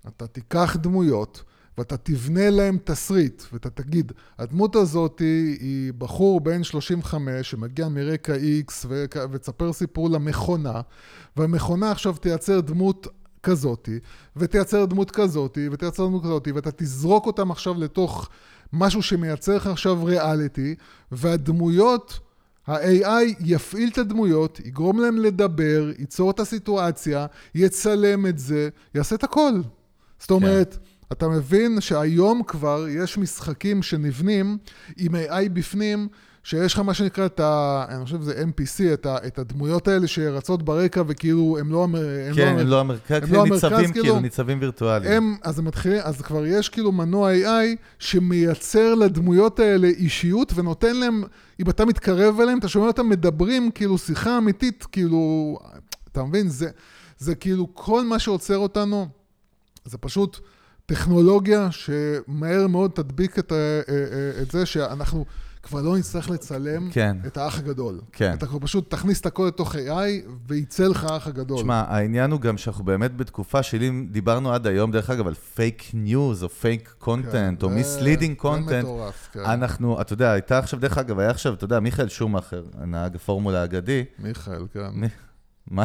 אתה תיקח דמויות, ואתה תבנה להם תסריט, ואתה תגיד, הדמות הזאת היא, בחור בן 35 שמגיע מרקע X ותספר סיפור למכונה, והמכונה עכשיו תייצר דמות כזאתי, ותייצר דמות כזאתי, ותייצר דמות כזאתי, ואתה תזרוק אותם עכשיו לתוך משהו שמייצר לך עכשיו ריאליטי, והדמויות... ה-AI יפעיל את הדמויות, יגרום להם לדבר, ייצור את הסיטואציה, יצלם את זה, יעשה את הכל. זאת אומרת, אתה מבין שהיום כבר יש משחקים שנבנים עם AI בפנים, שיש לך מה שנקרא את ה... אני חושב שזה NPC, את, ה, את הדמויות האלה שרצות ברקע וכאילו הם לא... הם כן, המ- הם לא המרכז, הם לא המרכז, ניצבים כאילו. כאילו, ניצבים וירטואליים. הם, אז הם מתחילים, אז כבר יש כאילו מנוע AI שמייצר לדמויות האלה אישיות ונותן להם, אם אתה מתקרב אליהם, אתה שומע אותם מדברים כאילו שיחה אמיתית, כאילו, אתה מבין? זה, זה כאילו כל מה שעוצר אותנו, זה פשוט טכנולוגיה שמהר מאוד תדביק את, אה, אה, את זה שאנחנו כבר לא נצטרך לצלם כן. את האח הגדול. כן. אתה פשוט תכניס את הכל לתוך AI וייצא לך האח הגדול. תשמע, העניין הוא גם שאנחנו באמת בתקופה של אם דיברנו עד היום, דרך אגב, על פייק ניוז, או fake content, או זה- misleading זה content. מטורף, כן. אנחנו, אתה יודע, הייתה עכשיו, דרך אגב, היה עכשיו, אתה יודע, מיכאל שומאכר, נהג הפורמולה האגדי. מיכאל, כן. מי- מה?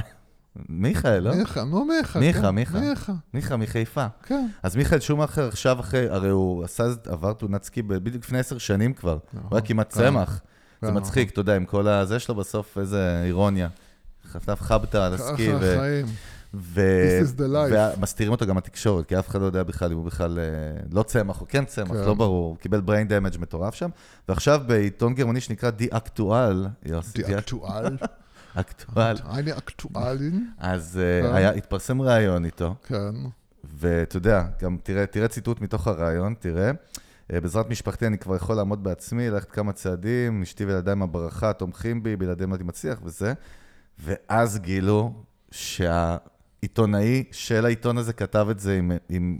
מיכאל, לא? מיכה, נו מיכה. מיכה, כן, מיכה. מיכה, מיכה מחיפה. כן. אז מיכאל שומאכר עכשיו אחרי, הרי הוא עשה, עבר תאונת סקי בדיוק לפני עשר שנים כבר. הוא היה כמעט כן. צמח. זה כן, מצחיק, אתה יודע, עם כל הזה שלו בסוף, איזה אירוניה. חטף חבטה על הסקי, ככה ו... החיים. ו... This is the life. ומסתירים אותו גם התקשורת, כי אף אחד לא יודע בכלל אם הוא בכלל אה, לא צמח או כן צמח, כן. לא ברור, הוא קיבל brain damage מטורף שם. ועכשיו בעיתון גרמני שנקרא די אקטואל, די אקטואל. אקטואל, אני אקטואלין. אז אה, כן. התפרסם ראיון איתו, כן. ואתה יודע, גם תראה, תראה ציטוט מתוך הראיון, תראה. אה, בעזרת משפחתי אני כבר יכול לעמוד בעצמי, ללכת כמה צעדים, אשתי וילדיי עם הברכה תומכים בי, בלעדיהם לא הייתי מצליח וזה. ואז גילו שהעיתונאי של העיתון הזה כתב את זה עם, עם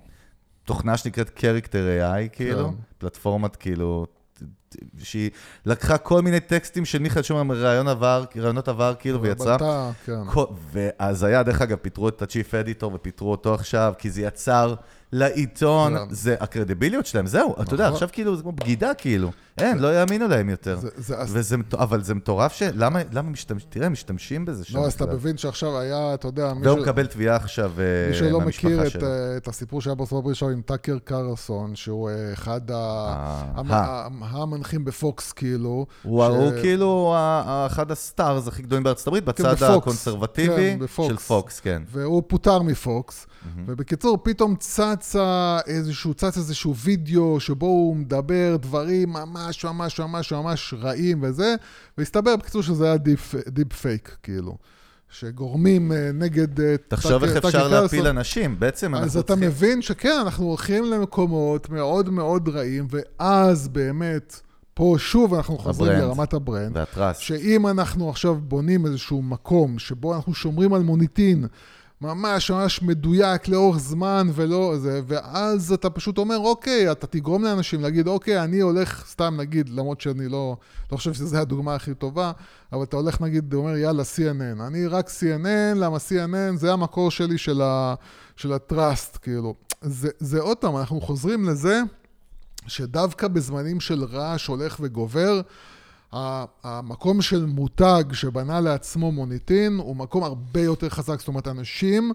תוכנה שנקראת Character AI, כאילו, כן. פלטפורמת כאילו, שהיא לקחה כל מיני טקסטים של מיכאל שומר מראיון עבר, רעיונות עבר, כאילו, ויצרה. כן. כל- ואז היה, דרך אגב, פיטרו את ה-Chief Editor ופיטרו אותו עכשיו, כי זה יצר לעיתון, כן. זה הקרדיביליות שלהם, זהו, אתה יודע, נכון. עכשיו כאילו זה כמו בגידה, כאילו. אין, לא יאמינו להם יותר. אבל זה מטורף ש... למה, למה משתמש... תראה, משתמשים בזה שם. לא, אז אתה. מבין שעכשיו היה, אתה יודע, מי והוא מקבל תביעה עכשיו אה, מי שלא מהמשפחה מכיר את, שלו. אה, את הסיפור שהיה בארצות הברית עכשיו עם טאקר קרלסון, שהוא אה, אחד המנחים בפוקס, כאילו. הוא, כאילו אחד ה stars הכי גדולים בארצות הברית, בצד בפוקס. ה conservative כן. של פוקס, כן. והוא פוטר מפוקס, ובקיצור, פתאום צצה איזשהו, צץ איזשהו וידאו שבו הוא מדבר דברים ממש ממש ממש ממש רעים וזה, והסתבר בקיצור שזה היה deep, deep fake, כאילו. שגורמים אה, נגד... אה, תחשוב איך אפשר להפיל. אנשים, בעצם אז אנחנו אתה צריכים... מבין שכן, אנחנו הולכים למקומות מאוד מאוד רעים, ואז באמת, פה שוב אנחנו חוזרים. לרמת ה brand. וה trust. שאם אנחנו עכשיו בונים איזשהו מקום שבו אנחנו שומרים על מוניטין ממש ממש מדויק לאורך זמן ולא זה, ואז אתה פשוט אומר, אוקיי, אתה תגרום לאנשים להגיד, אוקיי, אני הולך, סתם נגיד, למרות שאני לא, לא חושב שזו הדוגמה הכי טובה, אבל אתה הולך נגיד, אומר, יאללה, CNN. אני רק CNN, למה CNN זה המקור שלי של, ה, של הטראסט, כאילו. זה, זה עוד פעם, אנחנו חוזרים לזה שדווקא בזמנים של רעש הולך וגובר, המקום של מותג שבנה לעצמו מוניטין הוא מקום הרבה יותר חזק. זאת אומרת, אנשים,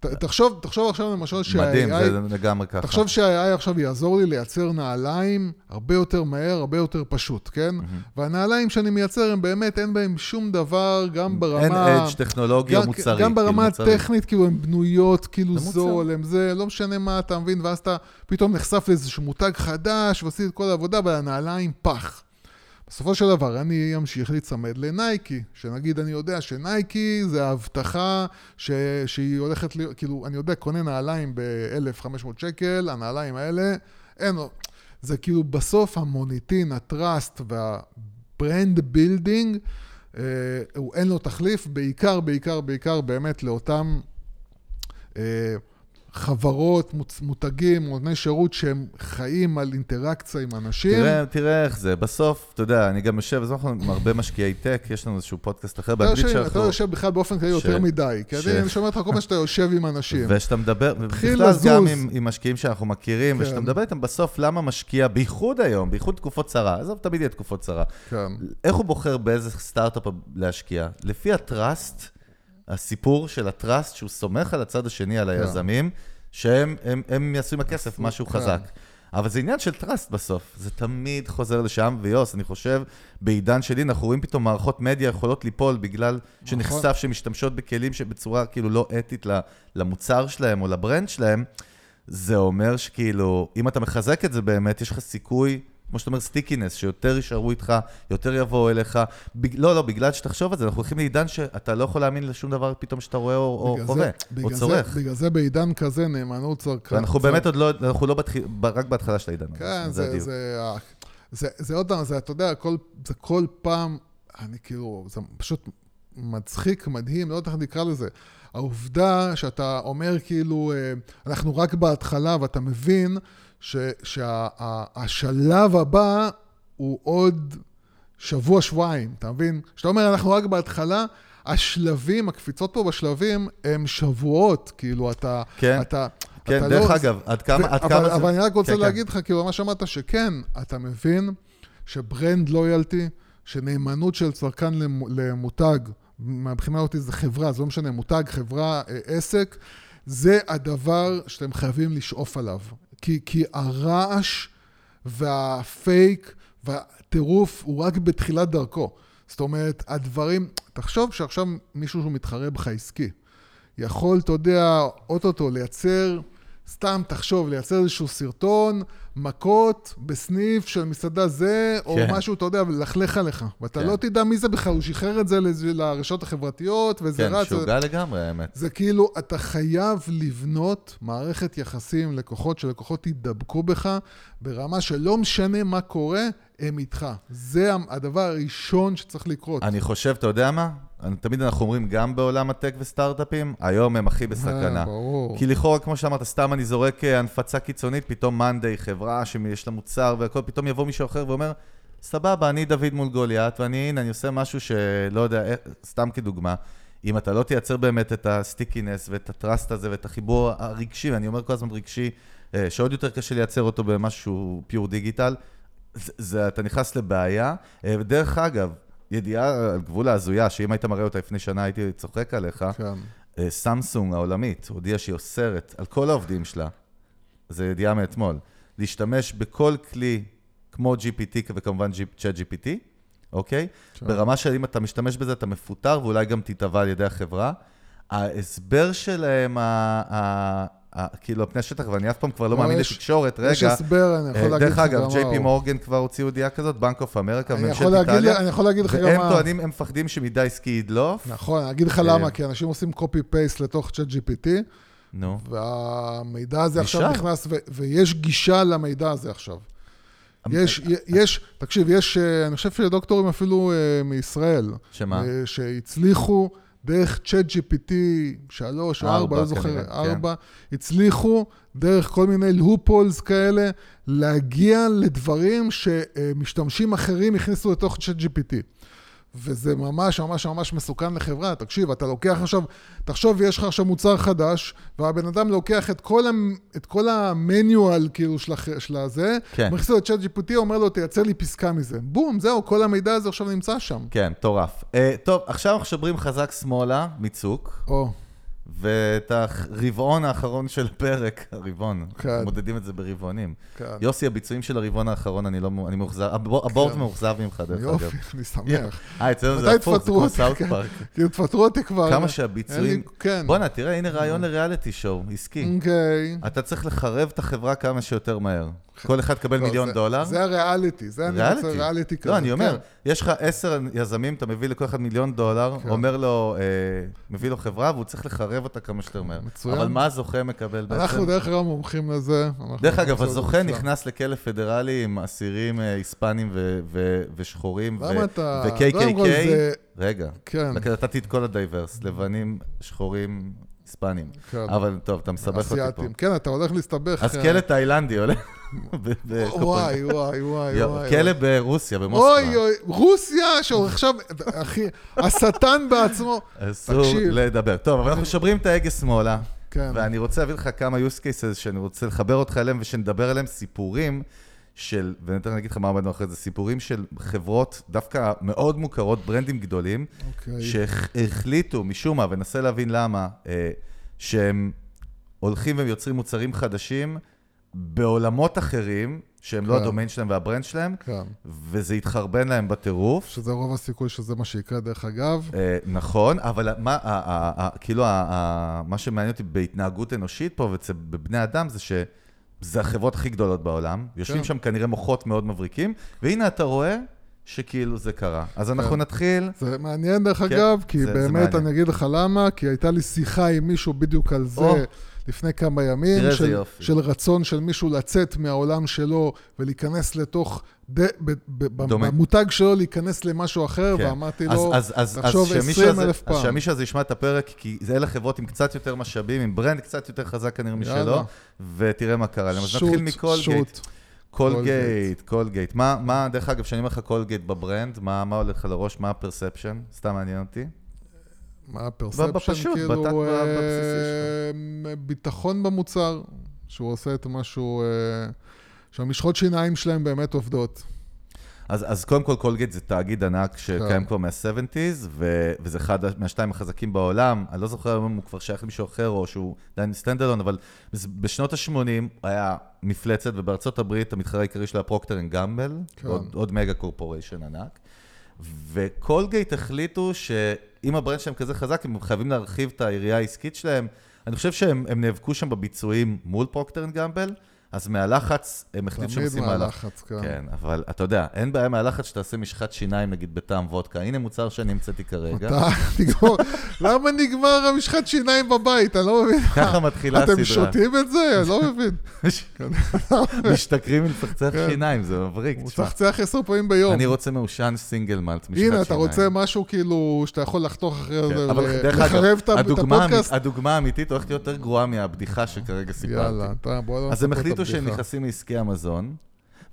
ת, תחשוב, תחשוב עכשיו למשל שה-AI... מדהים, זה לגמרי ככה. תחשוב שה-AI עכשיו יעזור לי לייצר נעליים הרבה יותר מהר, הרבה יותר פשוט, כן? והנעליים שאני מייצר, הם באמת, אין בהם שום דבר, גם ברמה... אין אדג' טכנולוגי או גם- מוצרי. גם ברמה כאילו. הטכנית, כאילו, הן בנויות, כאילו. זול, הם זה, לא משנה מה אתה מבין, ואז אתה פתאום נחשף לאיזשהו מותג חדש, ועשית את כל העבודה, והנעליים פח. בסופו של דבר, אני אמשיך להיצמד לנייקי, שנגיד אני יודע שנייקי זה ההבטחה ש... שהיא הולכת להיות, כאילו, אני יודע, קונה נעליים ב-1,500 שקל, הנעליים האלה, אין לו, זה כאילו בסוף המוניטין, ה trust וה brand building, אה, אין לו תחליף, בעיקר, בעיקר, בעיקר באמת לאותם אה, חברות, מותגים, נותני שירות שהם חיים על אינטראקציה עם אנשים. תראה, תראה איך זה, בסוף, אתה יודע, אני גם יושב, אז אנחנו עם הרבה משקיעי tech, יש לנו איזשהו פודקאסט אחר באנגלית יושב, אתה שאנחנו... יושב בכלל באופן כללי יותר מדי, כי אני שומע אותך כל פעם שאתה יושב עם אנשים. ושאתה מדבר, ובכלל גם עם משקיעים שאנחנו מכירים, כן. ושאתה מדבר איתם בסוף, למה משקיע, בייחוד היום, בייחוד תקופות צרה, עזוב, תמיד יהיה תקופות צרה. כן. איך הוא בוחר באיזה סטארט-אפ להשקיע? לפי ה trust, הסיפור של ה trust, שהוא סומך על הצד השני, על היזמים, שהם הם, הם יעשו עם הכסף משהו כן. חזק. אבל זה עניין של trust בסוף, זה תמיד חוזר לשם, ויוס, אני חושב, בעידן שלי אנחנו רואים פתאום מערכות מדיה יכולות ליפול בגלל שנחשף שמשתמשות בכלים שבצורה כאילו לא אתית למוצר שלהם או ל brand שלהם, זה אומר שכאילו, אם אתה מחזק את זה באמת, יש לך סיכוי, כמו שאתה אומר, stickiness, שיותר יישארו איתך, יותר יבואו אליך. בג... לא, לא, בגלל שתחשוב על זה, אנחנו הולכים לעידן שאתה לא יכול להאמין לשום דבר פתאום שאתה רואה או, או חווה, זה- או בגלל זה- צורך. בגלל זה בעידן כזה נאמנות צרכן. ואנחנו באמת עוד לא, אנחנו לא בתחיל, רק בהתחלה של העידן. כן, זה זה. זה, ה- זה, זה עוד פעם, זה, אתה יודע, כל, זה כל פעם, אני כאילו, זה פשוט מצחיק, מדהים, לא יודע איך נקרא לזה. העובדה שאתה אומר כאילו, אה, אנחנו רק בהתחלה, ואתה מבין שהשלב הבא הוא עוד שבוע, שבועיים, אתה מבין? כשאתה אומר, אנחנו רק בהתחלה, השלבים, הקפיצות פה בשלבים, הם שבועות, כאילו, אתה... כן. אתה, כן, אתה דרך לא- אגב, עד כמה, ו- עד אבל, כמה זה... אבל אני רק רוצה כן, כן. להגיד לך, כאילו, מה שאמרת, שכן, אתה מבין שברנד לויאלטי, שנאמנות של צרכן למ- למותג, מהבחינה אותי זה חברה, זה לא משנה, מותג, חברה, אה, עסק, זה הדבר שאתם חייבים לשאוף עליו. כי, כי הרעש והפייק והטירוף הוא רק בתחילת דרכו. זאת אומרת, הדברים, תחשוב שעכשיו מישהו שהוא מתחרה בך עסקי, יכול, אתה יודע, אוטוטו לייצר, סתם תחשוב, לייצר איזשהו סרטון, מכות בסניף של מסעדה זה, או כן. משהו, אתה יודע, ולכלך עליך. ואתה כן. לא תדע מי זה בכלל, הוא שחרר את זה לרשתות החברתיות, וזה כן, רץ. משוגע לגמרי, האמת. זה כאילו, אתה חייב לבנות מערכת יחסים עם לקוחות, שלקוחות ידבקו בך, ברמה שלא משנה מה קורה, הם איתך. זה הדבר הראשון שצריך לקרות. אני חושב, אתה יודע מה? תמיד אנחנו אומרים, גם בעולם ה tech וסטארט-אפים, היום הם הכי בסכנה. אה, ברור. כי לכאורה, כמו שאמרת, סתם אני זורק אה, המצאה קיצונית, פתאום מאנדיי, חברה שיש לה מוצר והכל, פתאום יבוא מישהו אחר ואומר, סבבה, אני דוד מול גוליית, ואני, הנה, אני עושה משהו שלא יודע, איך- סתם כדוגמה. אם אתה לא תייצר באמת את ה stickiness ואת ה trust הזה ואת החיבור הרגשי, ואני אומר כל הזמן רגשי, אה, שעוד יותר קשה לייצר אותו במשהו pure digital, זה, זה, אתה נכנס לבעיה. אה, ודרך אגב, ידיעה על גבול ההזויה, שאם היית מראה אותה לפני שנה הייתי צוחק עליך, כן. אה, סמסונג העולמית הודיעה שהיא אוסרת על כל העובדים שלה, זו ידיעה מאתמול, להשתמש בכל כלי כמו GPT וכמובן צ'אט GPT, אוקיי? ברמה של אם אתה משתמש בזה אתה מפוטר ואולי גם תיתבע על ידי החברה. ההסבר שלהם, כאילו, על פני השטח, ואני אף פעם כבר לא מאמין לתקשורת, רגע. יש הסבר, אני יכול אה, להגיד לך דרך אגב, גם ג'יי פי. מורגן כבר הוציאו ידיעה כזאת, בנק אוף אמריקה, ממשלת איטליה. אני יכול להגיד לך גם והם מה... טוענים, הם מפחדים שמידי עסקי ידלוף. נכון, אני אגיד לך אה, למה, כי אנשים עושים copy-paste לתוך צ'אט GPT, נו. והמידע הזה עכשיו. נכנס, ויש גישה למידע הזה עכשיו. יש, יש, תקשיב, יש, אה, אני חושב שדוקטורים אפילו אה, מישראל, שמה? אה, שהצליחו דרך צ'אט GPT 3 או 4, ארבע, לא זוכר, כנראה, כן. 4, הצליחו דרך כל מיני לופולס כאלה, להגיע לדברים שמשתמשים אחרים הכניסו לתוך צ'אט GPT. וזה ממש ממש ממש מסוכן לחברה. תקשיב, אתה לוקח עכשיו, תחשוב, יש לך עכשיו מוצר חדש, והבן אדם לוקח את כל, המ, את כל המניואל כאילו של, של הזה, כן. מכניס לו את צ'אט GPT, אומר לו, תייצר לי פסקה מזה. בום, זהו, כל המידע הזה עכשיו נמצא שם. כן, מטורף. Uh, טוב, עכשיו אנחנו שוברים חזק שמאלה, מצוק, או, ואת הרבעון האחרון של הפרק, הרבעון, כן. מודדים את זה ברבעונים. כן. יוסי, הביצועים של הרבעון האחרון, אני לא, אני מאוכזב, הבור- הבורד כן. מאוכזב ממך, דרך יופי, אגב. אני שמח. אה, אצלנו זה הפוך, זה כמו? סאוט כן. פארק. כאילו, תפטרו אותי כבר. כמה שהביצועים... כן. בואנה, תראה, הנה רעיון לריאליטי שואו, עסקי. אוקיי. אתה צריך לחרב את החברה כמה שיותר מהר. כל אחד יקבל לא, מיליון דולר. זה הריאליטי, זה אני רוצה ריאליטי כזה. לא, אני אומר, כן. יש לך עשר יזמים, אתה מביא לכל אחד מיליון דולר, כן. אומר לו, אה, מביא לו חברה, והוא צריך לחרב אותה כמה שיותר מהר. מצוין. אבל מה הזוכה מקבל בעצם? אנחנו דרך אגב מומחים לזה. דרך אגב, הזוכה. נכנס לכלא פדרלי עם אסירים אה, היספנים ו- ו- ושחורים, למה ו- אתה- ו-KKK. רגע, כן. נתתי את כל ה diverse, לבנים, שחורים, היספנים. כן. אבל טוב, אתה מסבך אותי פה. כן, אתה הולך להסתבך. אז אה, כלא תאילנדי עולה. וואי, וואי, וואי, וואי. כלא ברוסיה, במוסקבה. אוי, אוי, רוסיה, שעכשיו, אחי, השטן בעצמו. אסור. לדבר. טוב, אבל אנחנו שוברים את ההגה שמאלה. כן. ואני רוצה להביא לך כמה use cases שאני רוצה לחבר אותך אליהם ושנדבר עליהם סיפורים של, ואני אגיד לך מה עמדנו אחרי זה, סיפורים של חברות דווקא מאוד מוכרות, ברנדים גדולים, אוקיי. שהחליטו משום מה, וננסה להבין למה, אה, שהם הולכים ויוצרים מוצרים חדשים בעולמות אחרים, שהם לא כן. הדומיין שלהם והברנד שלהם, כן. וזה יתחרבן להם בטירוף. שזה רוב הסיכוי שזה מה שיקרה, דרך אגב. אה, נכון, אבל מה, ה- ה- ה- כאילו, ה- ה- מה שמעניין אותי בהתנהגות אנושית פה ובבני אדם זה שזה החברות הכי גדולות בעולם, יושבים כן. שם כנראה מוחות מאוד מבריקים, והנה אתה רואה שכאילו זה קרה. אז אנחנו כן. נתחיל, זה מעניין, דרך כן, אגב, כי זה- זה באמת, מעניין. אני אגיד לך למה, כי הייתה לי שיחה עם מישהו בדיוק על זה. או. לפני כמה ימים, של. של רצון של מישהו לצאת מהעולם שלו ולהיכנס לתוך, ד, ב, ב, דומה. במותג שלו להיכנס למשהו אחר, כן. ואמרתי אז- לו, אז- אז- תחשוב אז שהמישהו 20 הזה- אלף אז פעם. שהמישהו הזה ישמע את הפרק, כי זה אלה חברות עם קצת יותר משאבים, עם brand קצת יותר חזק כנראה משלו. ותראה מה קרה להם. אז נתחיל מקולגייט. shoot. קולגייט, קולגייט. מה, מה, דרך אגב, כשאני אומר לך קולגייט ב brand, מה, מה הולך לך לראש? מה ה perception? סתם מעניין אותי. מה ה perception, בפשוט, כאילו, בתת- אה, בבסיסי ביטחון במוצר, שהוא עושה את משהו, אה, שהמשחות שיניים שלהם באמת עובדות. אז, אז קודם כל, קולגייט זה תאגיד ענק שקיים כן. כבר מה-70's, ו- וזה אחד מהשתיים החזקים בעולם. אני לא זוכר אם הוא כבר שייך למישהו אחר או שהוא עדיין standalone, אבל בשנות ה-80 היה מפלצת, ובארצות הברית המתחרה העיקרי שלה פרוקטר אנד גמבל, כן. עוד, עוד mega corporation ענק. וקולגייט החליטו שאם ה brand שלהם כזה חזק, הם חייבים להרחיב את היריעה העסקית שלהם. אני חושב שהם הם נאבקו שם בביצועים מול פרוקטר אנד גמבל, אז מהלחץ הם החליטו שהם תמיד עושים מהלך. מהלחץ, כן. כן, אבל אתה יודע, אין בעיה מהלחץ שתעשה משחת שיניים, נגיד, בטעם וודקה. הנה מוצר שאני המצאתי כרגע. אתה, נגמור, למה נגמר המשחת שיניים בבית? אני לא מבין. ככה מתחילה אתם הסדרה. שותים את זה? אני לא מבין. משתכרים מלצחצח כן. שיניים, זה מבריק. הוא. צחצח עשר פעמים ביום. אני רוצה מעושן single malt, משחת הנה, אתה שיניים. רוצה משהו כאילו שאתה יכול לחתוך אחרי כן, זה, לחרב את הפודקאסט? הדוגמה האמיתית הולכת להיות יותר גרועה מהבדיחה שכרגע סיפרתי. יאללה, אתה, בוא החליטו שהם. נכנסים לעסקי המזון,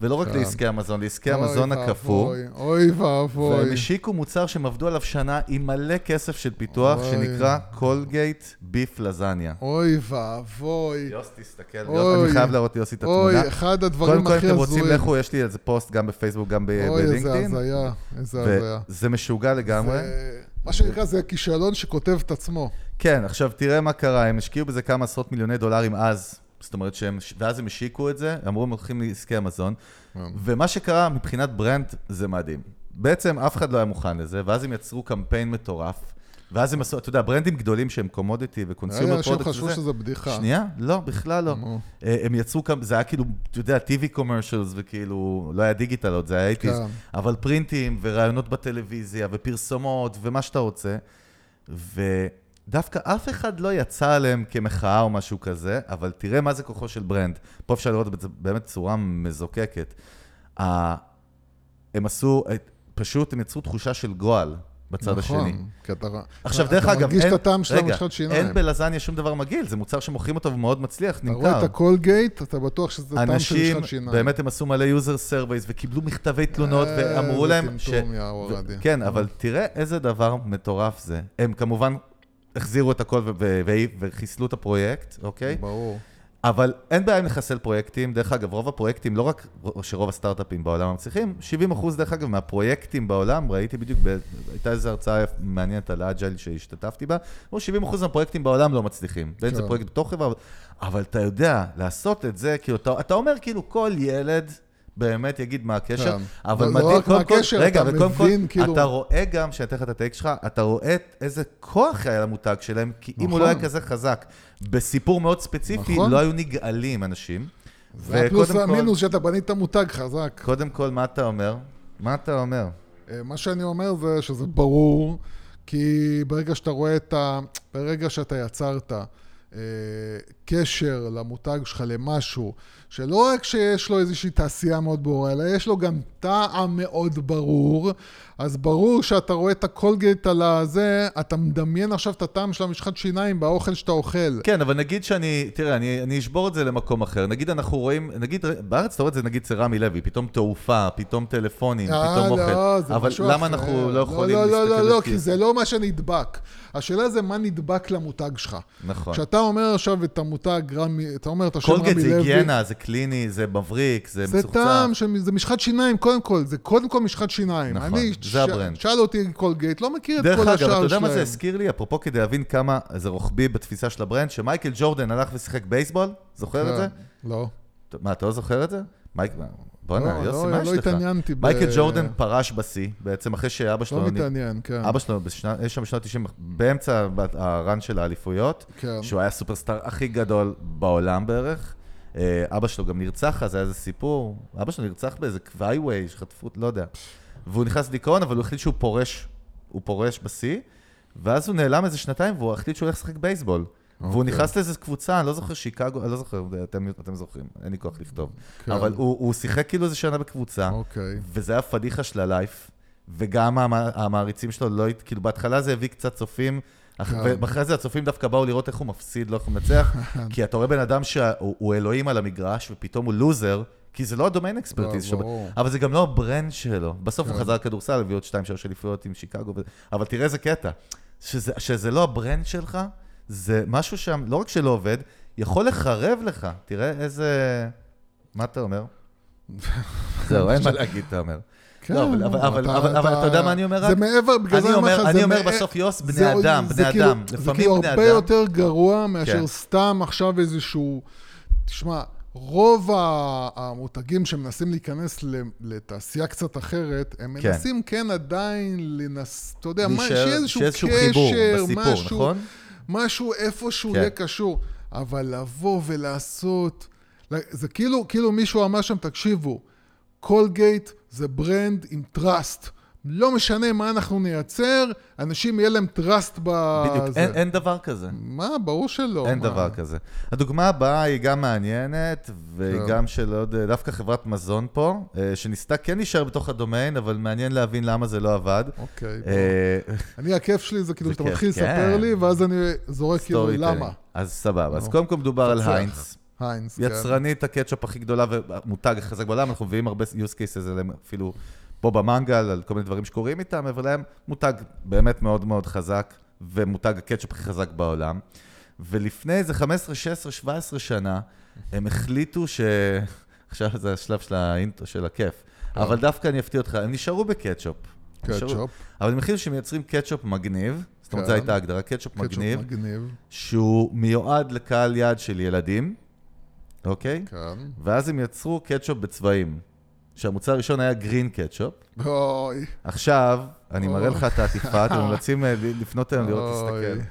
ולא רק כן. לעסקי המזון, לעסקי המזון הקפוא. אוי ואבוי. והם השיקו מוצר שהם עבדו עליו שנה עם מלא כסף של פיתוח. שנקרא קולגייט beef לזניה. אוי ואבוי. יוס, תסתכל, אני חייב להראות ליוסי את התמונה. אוי, אחד הדברים קודם כל, אם הכי אתם רוצים, הזויים. לכו, יש לי איזה פוסט גם בפייסבוק, גם ב- אוי, איזה בלינקדאין. הזיה, איזה הזיה. וזה משוגע לגמרי. זה- מה שנקרא, זה כישלון שכותב את עצמו. כן, עכשיו תראה מה קרה, הם השקיעו בזה כמה עשרות מיליוני דולרים אז, זאת אומרת שהם, ואז הם השיקו את זה, אמרו הם הולכים לעסקי המזון, כן. ומה שקרה מבחינת brand זה מדהים. בעצם אף אחד לא היה מוכן לזה, ואז הם יצרו קמפיין מטורף, ואז הם עשו, אתה יודע, brandים גדולים שהם commodity ו consumer אנשים product חשבו שזה בדיחה. שנייה? לא, בכלל לא. אה, הם יצרו כמה, זה היה כאילו, אתה יודע, TV commercials וכאילו, לא היה דיגיטל עוד, זה היה 80's, כן. אבל printים וראיונות בטלוויזיה ופרסומות ומה שאתה רוצה. ודווקא אף אחד לא יצא עליהם כמחאה או משהו כזה, אבל תראה מה זה כוחו של brand. פה אפשר לראות את זה באמת בצורה מזוקקת. ה- הם עשו, פשוט הם יצרו תחושה של גועל. בצד השני. נכון, כי אתה... עכשיו, אתה דרך אגב, מרגיש את הטעם של רגע, המשחת שיניים. אין בלזניה שום דבר מגעיל, זה מוצר שמוכרים אותו ומאוד מצליח, אתה רואה נמכר. את הקולגייט, אתה בטוח שזה טעם של אנשים, משחת שיניים. באמת הם עשו מלא user surveys וקיבלו מכתבי תלונות אה, ואמרו להם ש... כן, אבל תראה איזה דבר מטורף זה. הם כמובן החזירו את הכל וחיסלו את הפרויקט, אוקיי? ברור. אבל אין בעיה עם לחסל פרויקטים. דרך אגב, רוב הפרויקטים, לא רק שרוב הסטארט-אפים בעולם מצליחים, 70 אחוז, דרך אגב, מהפרויקטים בעולם, ראיתי בדיוק, ב... הייתה איזו הרצאה מעניינת על ה agile שהשתתפתי בה, אמרו 70 אחוז מהפרויקטים בעולם לא מצליחים. בין זה כן. פרויקט בתוך חברה, אבל אתה יודע, לעשות את זה, כאילו, אתה, אתה אומר כאילו כל ילד... באמת יגיד מה הקשר, כן. אבל לא- מדהים, קודם כל, רגע, אתה וקודם כל, כאילו- אתה רואה גם, שאני אתן לך את ה take שלך, אתה רואה איזה כוח היה למותג שלהם, כי אם הוא נכון. לא היה כזה חזק, בסיפור מאוד ספציפי, נכון. לא היו נגעלים אנשים. זה הפלוס והמינוס שאתה בנית מותג חזק. קודם כל, מה אתה אומר? מה אתה אומר? אה, מה שאני אומר זה שזה ברור, כי ברגע שאתה רואה את ה... ברגע שאתה יצרת אה, קשר למותג שלך למשהו, שלא רק שיש לו איזושהי תעשייה מאוד ברורה, אלא יש לו גם טעם מאוד ברור, אז ברור שאתה רואה את הקולגייט על הזה, אתה מדמיין עכשיו את הטעם של המשחת שיניים באוכל שאתה אוכל. כן, אבל נגיד שאני, תראה, אני, אני אשבור את זה למקום אחר. נגיד אנחנו רואים, נגיד, בארץ אתה רואה את זה, נגיד אצל רמי לוי, פתאום תעופה, פתאום טלפונים, אה, פתאום אוכל. לא, זה אבל משהו למה אחר. אנחנו לא יכולים לא, לא, להסתכל לא, לא, על כי? זה לא מה שנדבק. השאלה זה מה נדבק למותג שלך. נכון. כשאתה אומר עכשיו את המותג רמי, אתה אומר את השם רמי לוי... קולגייט זה היגיינה, זה clean, זה מבריק, זה זה מצוחצח. טעם, של- זה משחת שיניים, קודם כל, זה קודם כל משחת שיניים. נכון, אני, זה ה brand. שאל אותי קולגייט, לא מכיר את דרך כל אגב, השאר אתה שלהם. יודע מה זה הזכיר לי? אפרופו כדי להבין כמה זה רוחבי בתפיסה של ה brand, שמייקל ג'ורדן הלך ושיחק בייסבול, זוכר את זה? לא. מה, אתה לא זוכר את זה? מייק, בוא'נה, לא, יוסי, לא, מה יש לא לך? התעניינתי ב- מייקל ג'ורדן פרש בשיא, בעצם אחרי שאבא שלו... לא נ- מתעניין, כן. אבא שלו, בשנה- יש שם בשנות 90, באמצע ה run של האליפויות, כן. שהוא היה הסופרסטאר הכי גדול בעולם בערך. אה, אבא שלו גם נרצח, אז היה איזה סיפור. אבא שלו נרצח באיזה קווייווי, שחטפו, לא יודע. והוא נכנס לדיכאון, אבל הוא החליט שהוא פורש, הוא פורש בשיא, ואז הוא נעלם איזה שנתיים, והוא החליט שהוא הולך לשחק בייסבול. והוא אוקיי. נכנס לאיזה קבוצה, אני לא זוכר, שיקגו, אני לא זוכר, אתם, אתם זוכרים, אין לי כוח לכתוב. כן. אבל הוא, הוא שיחק כאילו איזה שנה בקבוצה, אוקיי. וזה היה פדיחה של הלייף, וגם המ- המעריצים שלו לא, כאילו בהתחלה זה הביא קצת צופים, כן. ואחרי זה הצופים דווקא באו לראות איך הוא מפסיד, לא איך הוא מנצח, כי אתה רואה בן אדם שהוא הוא אלוהים על המגרש, ופתאום הוא לוזר, כי זה לא ה domain expertise שלו. אבל זה גם לא ה brand שלו. בסוף הוא כן. חזר לכדורסל, הביא עוד שתיים, שלוש אליפויות עם שיקגו, אבל תראה איזה קטע, שזה לא ה brand שלך, זה משהו שם, לא רק שלא עובד, יכול לחרב לך. תראה איזה... מה אתה אומר? זהו, אין מה להגיד, אתה אומר. כן, לא, אבל- אבל- אבל- אבל- אבל אתה יודע מה אני אומר רק? זה מעבר, בגלל זה אני אומר- לך, אני אומר בסוף, יוס, בני אדם, בני כאילו- אדם. זה כאילו בני הרבה אדם. יותר גרוע מאשר כן. סתם עכשיו איזשהו... תשמע, רוב המותגים שמנסים להיכנס לתעשייה קצת אחרת, הם כן. מנסים כן עדיין לנס... אתה יודע, שיהיה איזשהו קשר, משהו, נכון? משהו איפשהו כן. יהיה קשור. אבל לבוא ולעשות... זה כאילו, כאילו מישהו אמר שם, תקשיבו, קולגייט זה brand עם trust. לא משנה מה אנחנו נייצר, אנשים יהיה להם trust בזה. בדיוק, אין- אין דבר כזה. מה, ברור שלא. אין מה? דבר כזה. הדוגמה הבאה היא גם מעניינת, והיא כן. גם של עוד, דווקא חברת מזון פה, אה, שניסתה כן להישאר בתוך הדומיין, אבל מעניין להבין למה זה לא עבד. אוקיי. אה, אני, הכיף שלי זה כאילו שאתה מתחיל כן. לספר לי, ואז אני זורק כאילו, למה? אז סבבה. אז. קודם כל מדובר על. היינץ. היינס, כן. יצרנית הקטשופ הכי גדולה והמותג הכי חזק בעולם, אנחנו מביאים הרבה use cases אליהם אפילו פה במנגל, על כל מיני דברים שקורים איתם, אבל הם מותג באמת מאוד מאוד חזק, ומותג הקטשופ הכי חזק בעולם. ולפני איזה 15, 16, 17 שנה, הם החליטו ש... עכשיו זה השלב של ה intro, של הכיף. אבל דווקא אני אפתיע אותך, הם נשארו בקטשופ. קטשופ. אבל הם החליטו שהם מייצרים קטשופ מגניב, זאת אומרת, כן. זו הייתה ההגדרה, קטשופ קטשופ מגניב, מגניב. שהוא מיועד לקהל יעד של ילדים, אוקיי? כן. ואז הם יצרו קטשופ בצבעים. שהמוצר הראשון היה green ketchup. אוי. עכשיו, אני מראה. לך את העטיפה, אתם ממליצים אה, לפנות אליהם לראות. תסתכל.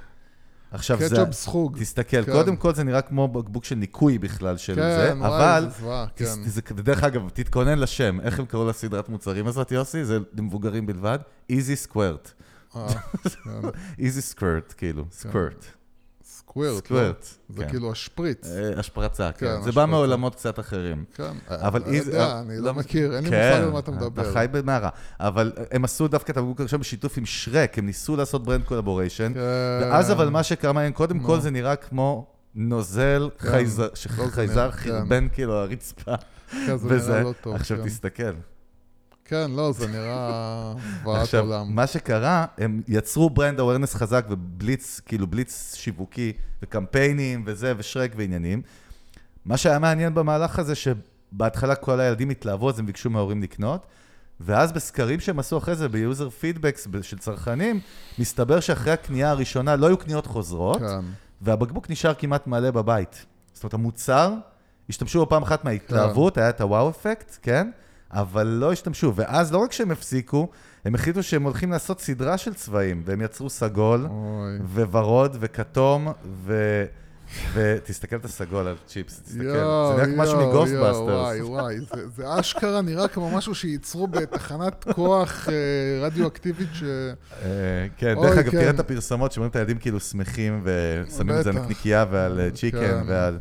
עכשיו זה... קטשופ סחוג. תסתכל, כן. קודם כל זה נראה כמו בקבוק של ניקוי בכלל של כן, זה, וואי, אבל... תס- כן. זה- דרך אגב, תתכונן לשם, איך הם קראו לסדרת מוצרים הזאת, יוסי? זה למבוגרים בלבד? Easy Squirt. אה, כן. Easy Squirt, כאילו, Squirt. סקווירט. סקווירט, לא? זה כן. כאילו השפריץ. אה, השפרצה, כן, כן. זה השפרצה. בא מעולמות קצת אחרים. כן, אבל אני איז- יודע, אה, אני לא מכיר, אין לי מושג על מה אתה מדבר. אתה חי במערה. אבל הם עשו דווקא את הבקבוק הראשון בשיתוף עם שרק, הם ניסו לעשות brand collaboration. כן. ואז אבל מה שקרה מעניין, קודם. כל זה נראה כמו נוזל כן, חייזר, לא שחייזר חרבן כאילו הרצפה. כן, וזה, לא. עכשיו כן. תסתכל. כן, לא, זה נראה זוועת עכשיו, עולם. מה שקרה, הם יצרו brand awareness חזק ובליץ, כאילו בליץ שיווקי, וקמפיינים וזה, ושרק ועניינים. מה שהיה מעניין במהלך הזה, שבהתחלה כל הילדים התלהבו, אז הם ביקשו מההורים לקנות, ואז בסקרים שהם עשו אחרי זה, ב user feedbacks של צרכנים, מסתבר שאחרי הקנייה הראשונה לא היו קניות חוזרות, כן. והבקבוק נשאר כמעט מלא בבית. זאת אומרת, המוצר, השתמשו בו פעם אחת מההתלהבות, היה את ה wow effect, כן? אבל לא השתמשו. ואז לא רק שהם הפסיקו, הם החליטו שהם הולכים לעשות סדרה של צבעים, והם יצרו סגול, אוי. וורוד, וכתום, ו... ותסתכל את הסגול על צ'יפס, תסתכל. יואו, זה נראה כמו משהו מ Ghostbusters. וואי, וואי, זה- זה אשכרה נראה כמו משהו שייצרו בתחנת כוח אה, רדיואקטיבית ש... אה, כן, דרך אגב, כן. תראה את הפרסומות שאומרים את הילדים כאילו שמחים, ושמים את זה על. נקניקייה ועל אה, chicken כן. ועל...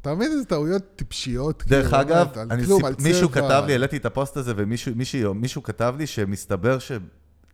אתה מבין איזה טעויות טיפשיות? דרך כאילו, אגב, באמת, אני כלום, סיפ... מישהו צבע. כתב לי, העליתי את הפוסט הזה, ומישהו מישהו, מישהו כתב לי שמסתבר ש...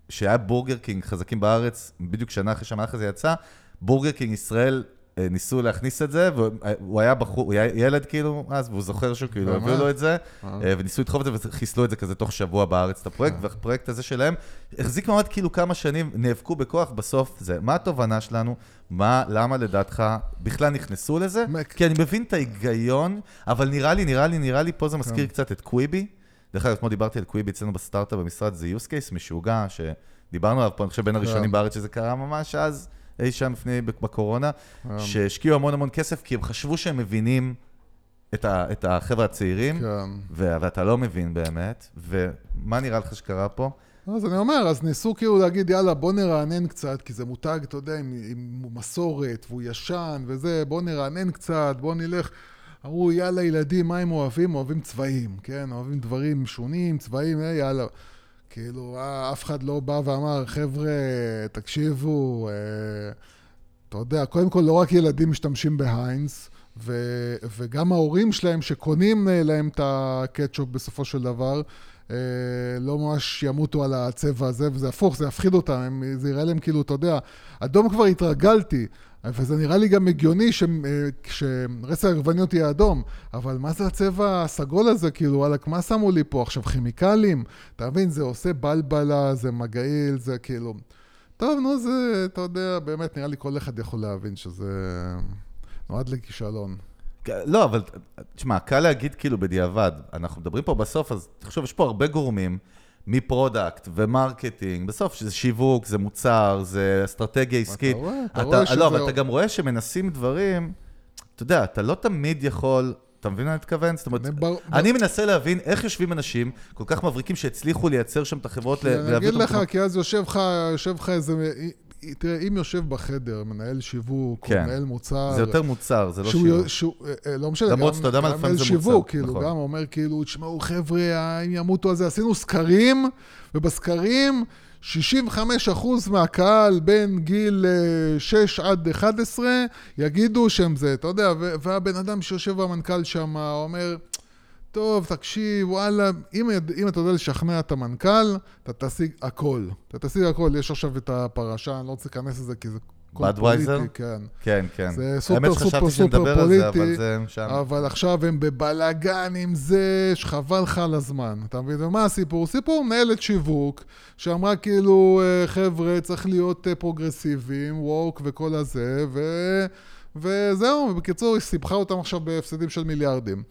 שהיה בורגר קינג חזקים בארץ, בדיוק שנה אחרי שהמהלך הזה יצא, בורגר קינג ישראל ניסו להכניס את זה, והוא היה בחור, הוא היה ילד כאילו אז, והוא זוכר שהוא כאילו? הביאו לו את זה, אה. אה, וניסו לדחוף את זה וחיסלו את זה כזה תוך שבוע בארץ, את הפרויקט, והפרויקט הזה שלהם החזיק מעמד כאילו כמה שנים, נאבקו בכוח, בסוף זה. מה התובנה שלנו? מה, למה לדעתך בכלל נכנסו לזה? כי אני מבין את ההיגיון, אבל נראה לי, נראה לי, נראה לי, פה זה מזכיר קצת את קוויבי. דרך אגב, אתמול דיברתי על קוויבי אצלנו בסטארט-אפ במשרד, זה use case משוגע, שדיברנו עליו פה, אני חושב בין הראשונים בארץ שזה קרה ממש אז, אי שם לפני, בקורונה, שהשקיעו המון המון כסף, כי הם חשבו שהם מבינים את, ה, את החבר'ה הצעירים, כן. ו- ואתה לא מבין באמת, ומה נראה לך שקרה פה? אז אני אומר, אז ניסו כאילו להגיד, יאללה, בוא נרענן קצת, כי זה מותג, אתה יודע, עם, עם מסורת, והוא ישן וזה, בוא נרענן קצת, בוא נלך. אמרו, יאללה, ילדים, מה הם אוהבים? אוהבים צבעים, כן? אוהבים דברים שונים, צבעים, אה, יאללה. כאילו, אה, אף אחד לא בא ואמר, חבר'ה, תקשיבו, אה, אתה יודע, קודם כל, לא רק ילדים משתמשים בהיינס, ו- וגם ההורים שלהם שקונים אה, להם את הקטשופ בסופו של דבר, אה, לא ממש ימותו על הצבע הזה, וזה הפוך, זה יפחיד אותם, הם, זה יראה להם כאילו, אתה יודע, אדום כבר התרגלתי, וזה נראה לי גם הגיוני אה, שרסק העגבניות יהיה אדום, אבל מה זה הצבע הסגול הזה, כאילו, וואלכ, מה שמו לי פה? עכשיו, כימיקלים? אתה מבין, זה עושה בלבלה, זה מגעיל, זה כאילו... טוב, נו, זה, אתה יודע, באמת, נראה לי כל אחד יכול להבין שזה נועד לכישלון. לא, אבל תשמע, קל להגיד כאילו בדיעבד. אנחנו מדברים פה בסוף, אז תחשוב, יש פה הרבה גורמים, מ product ו marketing, בסוף שזה שיווק, זה מוצר, זה אסטרטגיה עסקית. רואה, אתה אתה, רואה שזה- לא, אבל אתה גם רואה שמנסים דברים, אתה יודע, אתה לא תמיד יכול... אתה מבין מה אני מתכוון? זאת אומרת, אני בר- אני מנסה להבין איך יושבים אנשים כל כך מבריקים שהצליחו לייצר שם את החברות, ל- אני להביא אגיד אותם לך, כי אז יושב לך איזה... תראה, אם יושב בחדר מנהל שיווק, כן. או מנהל מוצר... זה יותר מוצר, זה לא שיווק. שהוא, אה, אה, לא משנה, למרות גם- שאתה יודע מה, גם לפעמים מנהל זה מוצר, שיווק, כאילו, נכון. גם אומר כאילו, תשמעו חבר'ה, אם ימותו על זה, עשינו סקרים, ובסקרים 65% מהקהל בין גיל אה, 6 עד 11 יגידו שהם זה, אתה יודע, והבן אדם שיושב במנכ"ל שם אומר, טוב, תקשיב, וואלה, אם, אם אתה יודע לשכנע את המנכ"ל, אתה תשיג הכל. אתה תשיג הכל. יש עכשיו את הפרשה, אני לא רוצה להיכנס לזה כי זה... באדווייזר? פוליטי, כן. כן, כן. זה סופר, האמת סופר, שחשבתי סופר שנדבר על זה, אבל פוליטי, זה שם. אבל עכשיו הם בבלאגן עם זה, שחבל לך על הזמן. אתה מבין? ומה הסיפור? סיפור מנהלת שיווק, שאמרה כאילו, אה, חבר'ה, צריך להיות אה, פרוגרסיביים, woke וכל הזה, ו... וזהו, ובקיצור, היא סיבכה אותם עכשיו בהפסדים של מיליארדים.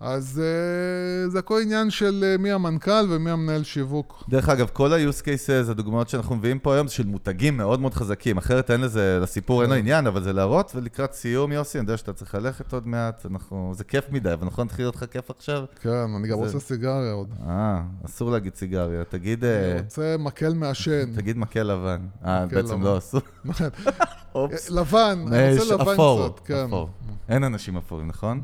אז אה, זה הכל עניין של אה, מי המנכ"ל ומי המנהל שיווק. דרך אגב, כל ה-use cases, הדוגמאות שאנחנו מביאים פה היום, זה של מותגים מאוד מאוד חזקים, אחרת אין לזה, לסיפור אין לו עניין, אבל זה להראות, ולקראת סיום, יוסי, אני יודע שאתה צריך ללכת עוד מעט, אנחנו, זה כיף מדי, אבל נכון להתחיל אותך כיף עכשיו? כן, אני גם זה- רוצה סיגריה עוד. אה, אסור להגיד סיגריה, תגיד, אה, אני רוצה מקל מעשן. תגיד מקל לבן. אה, בעצם. לא אסור. לבן, אני רוצה לבן קצת, כן. אין אנשים אפורים, נכון?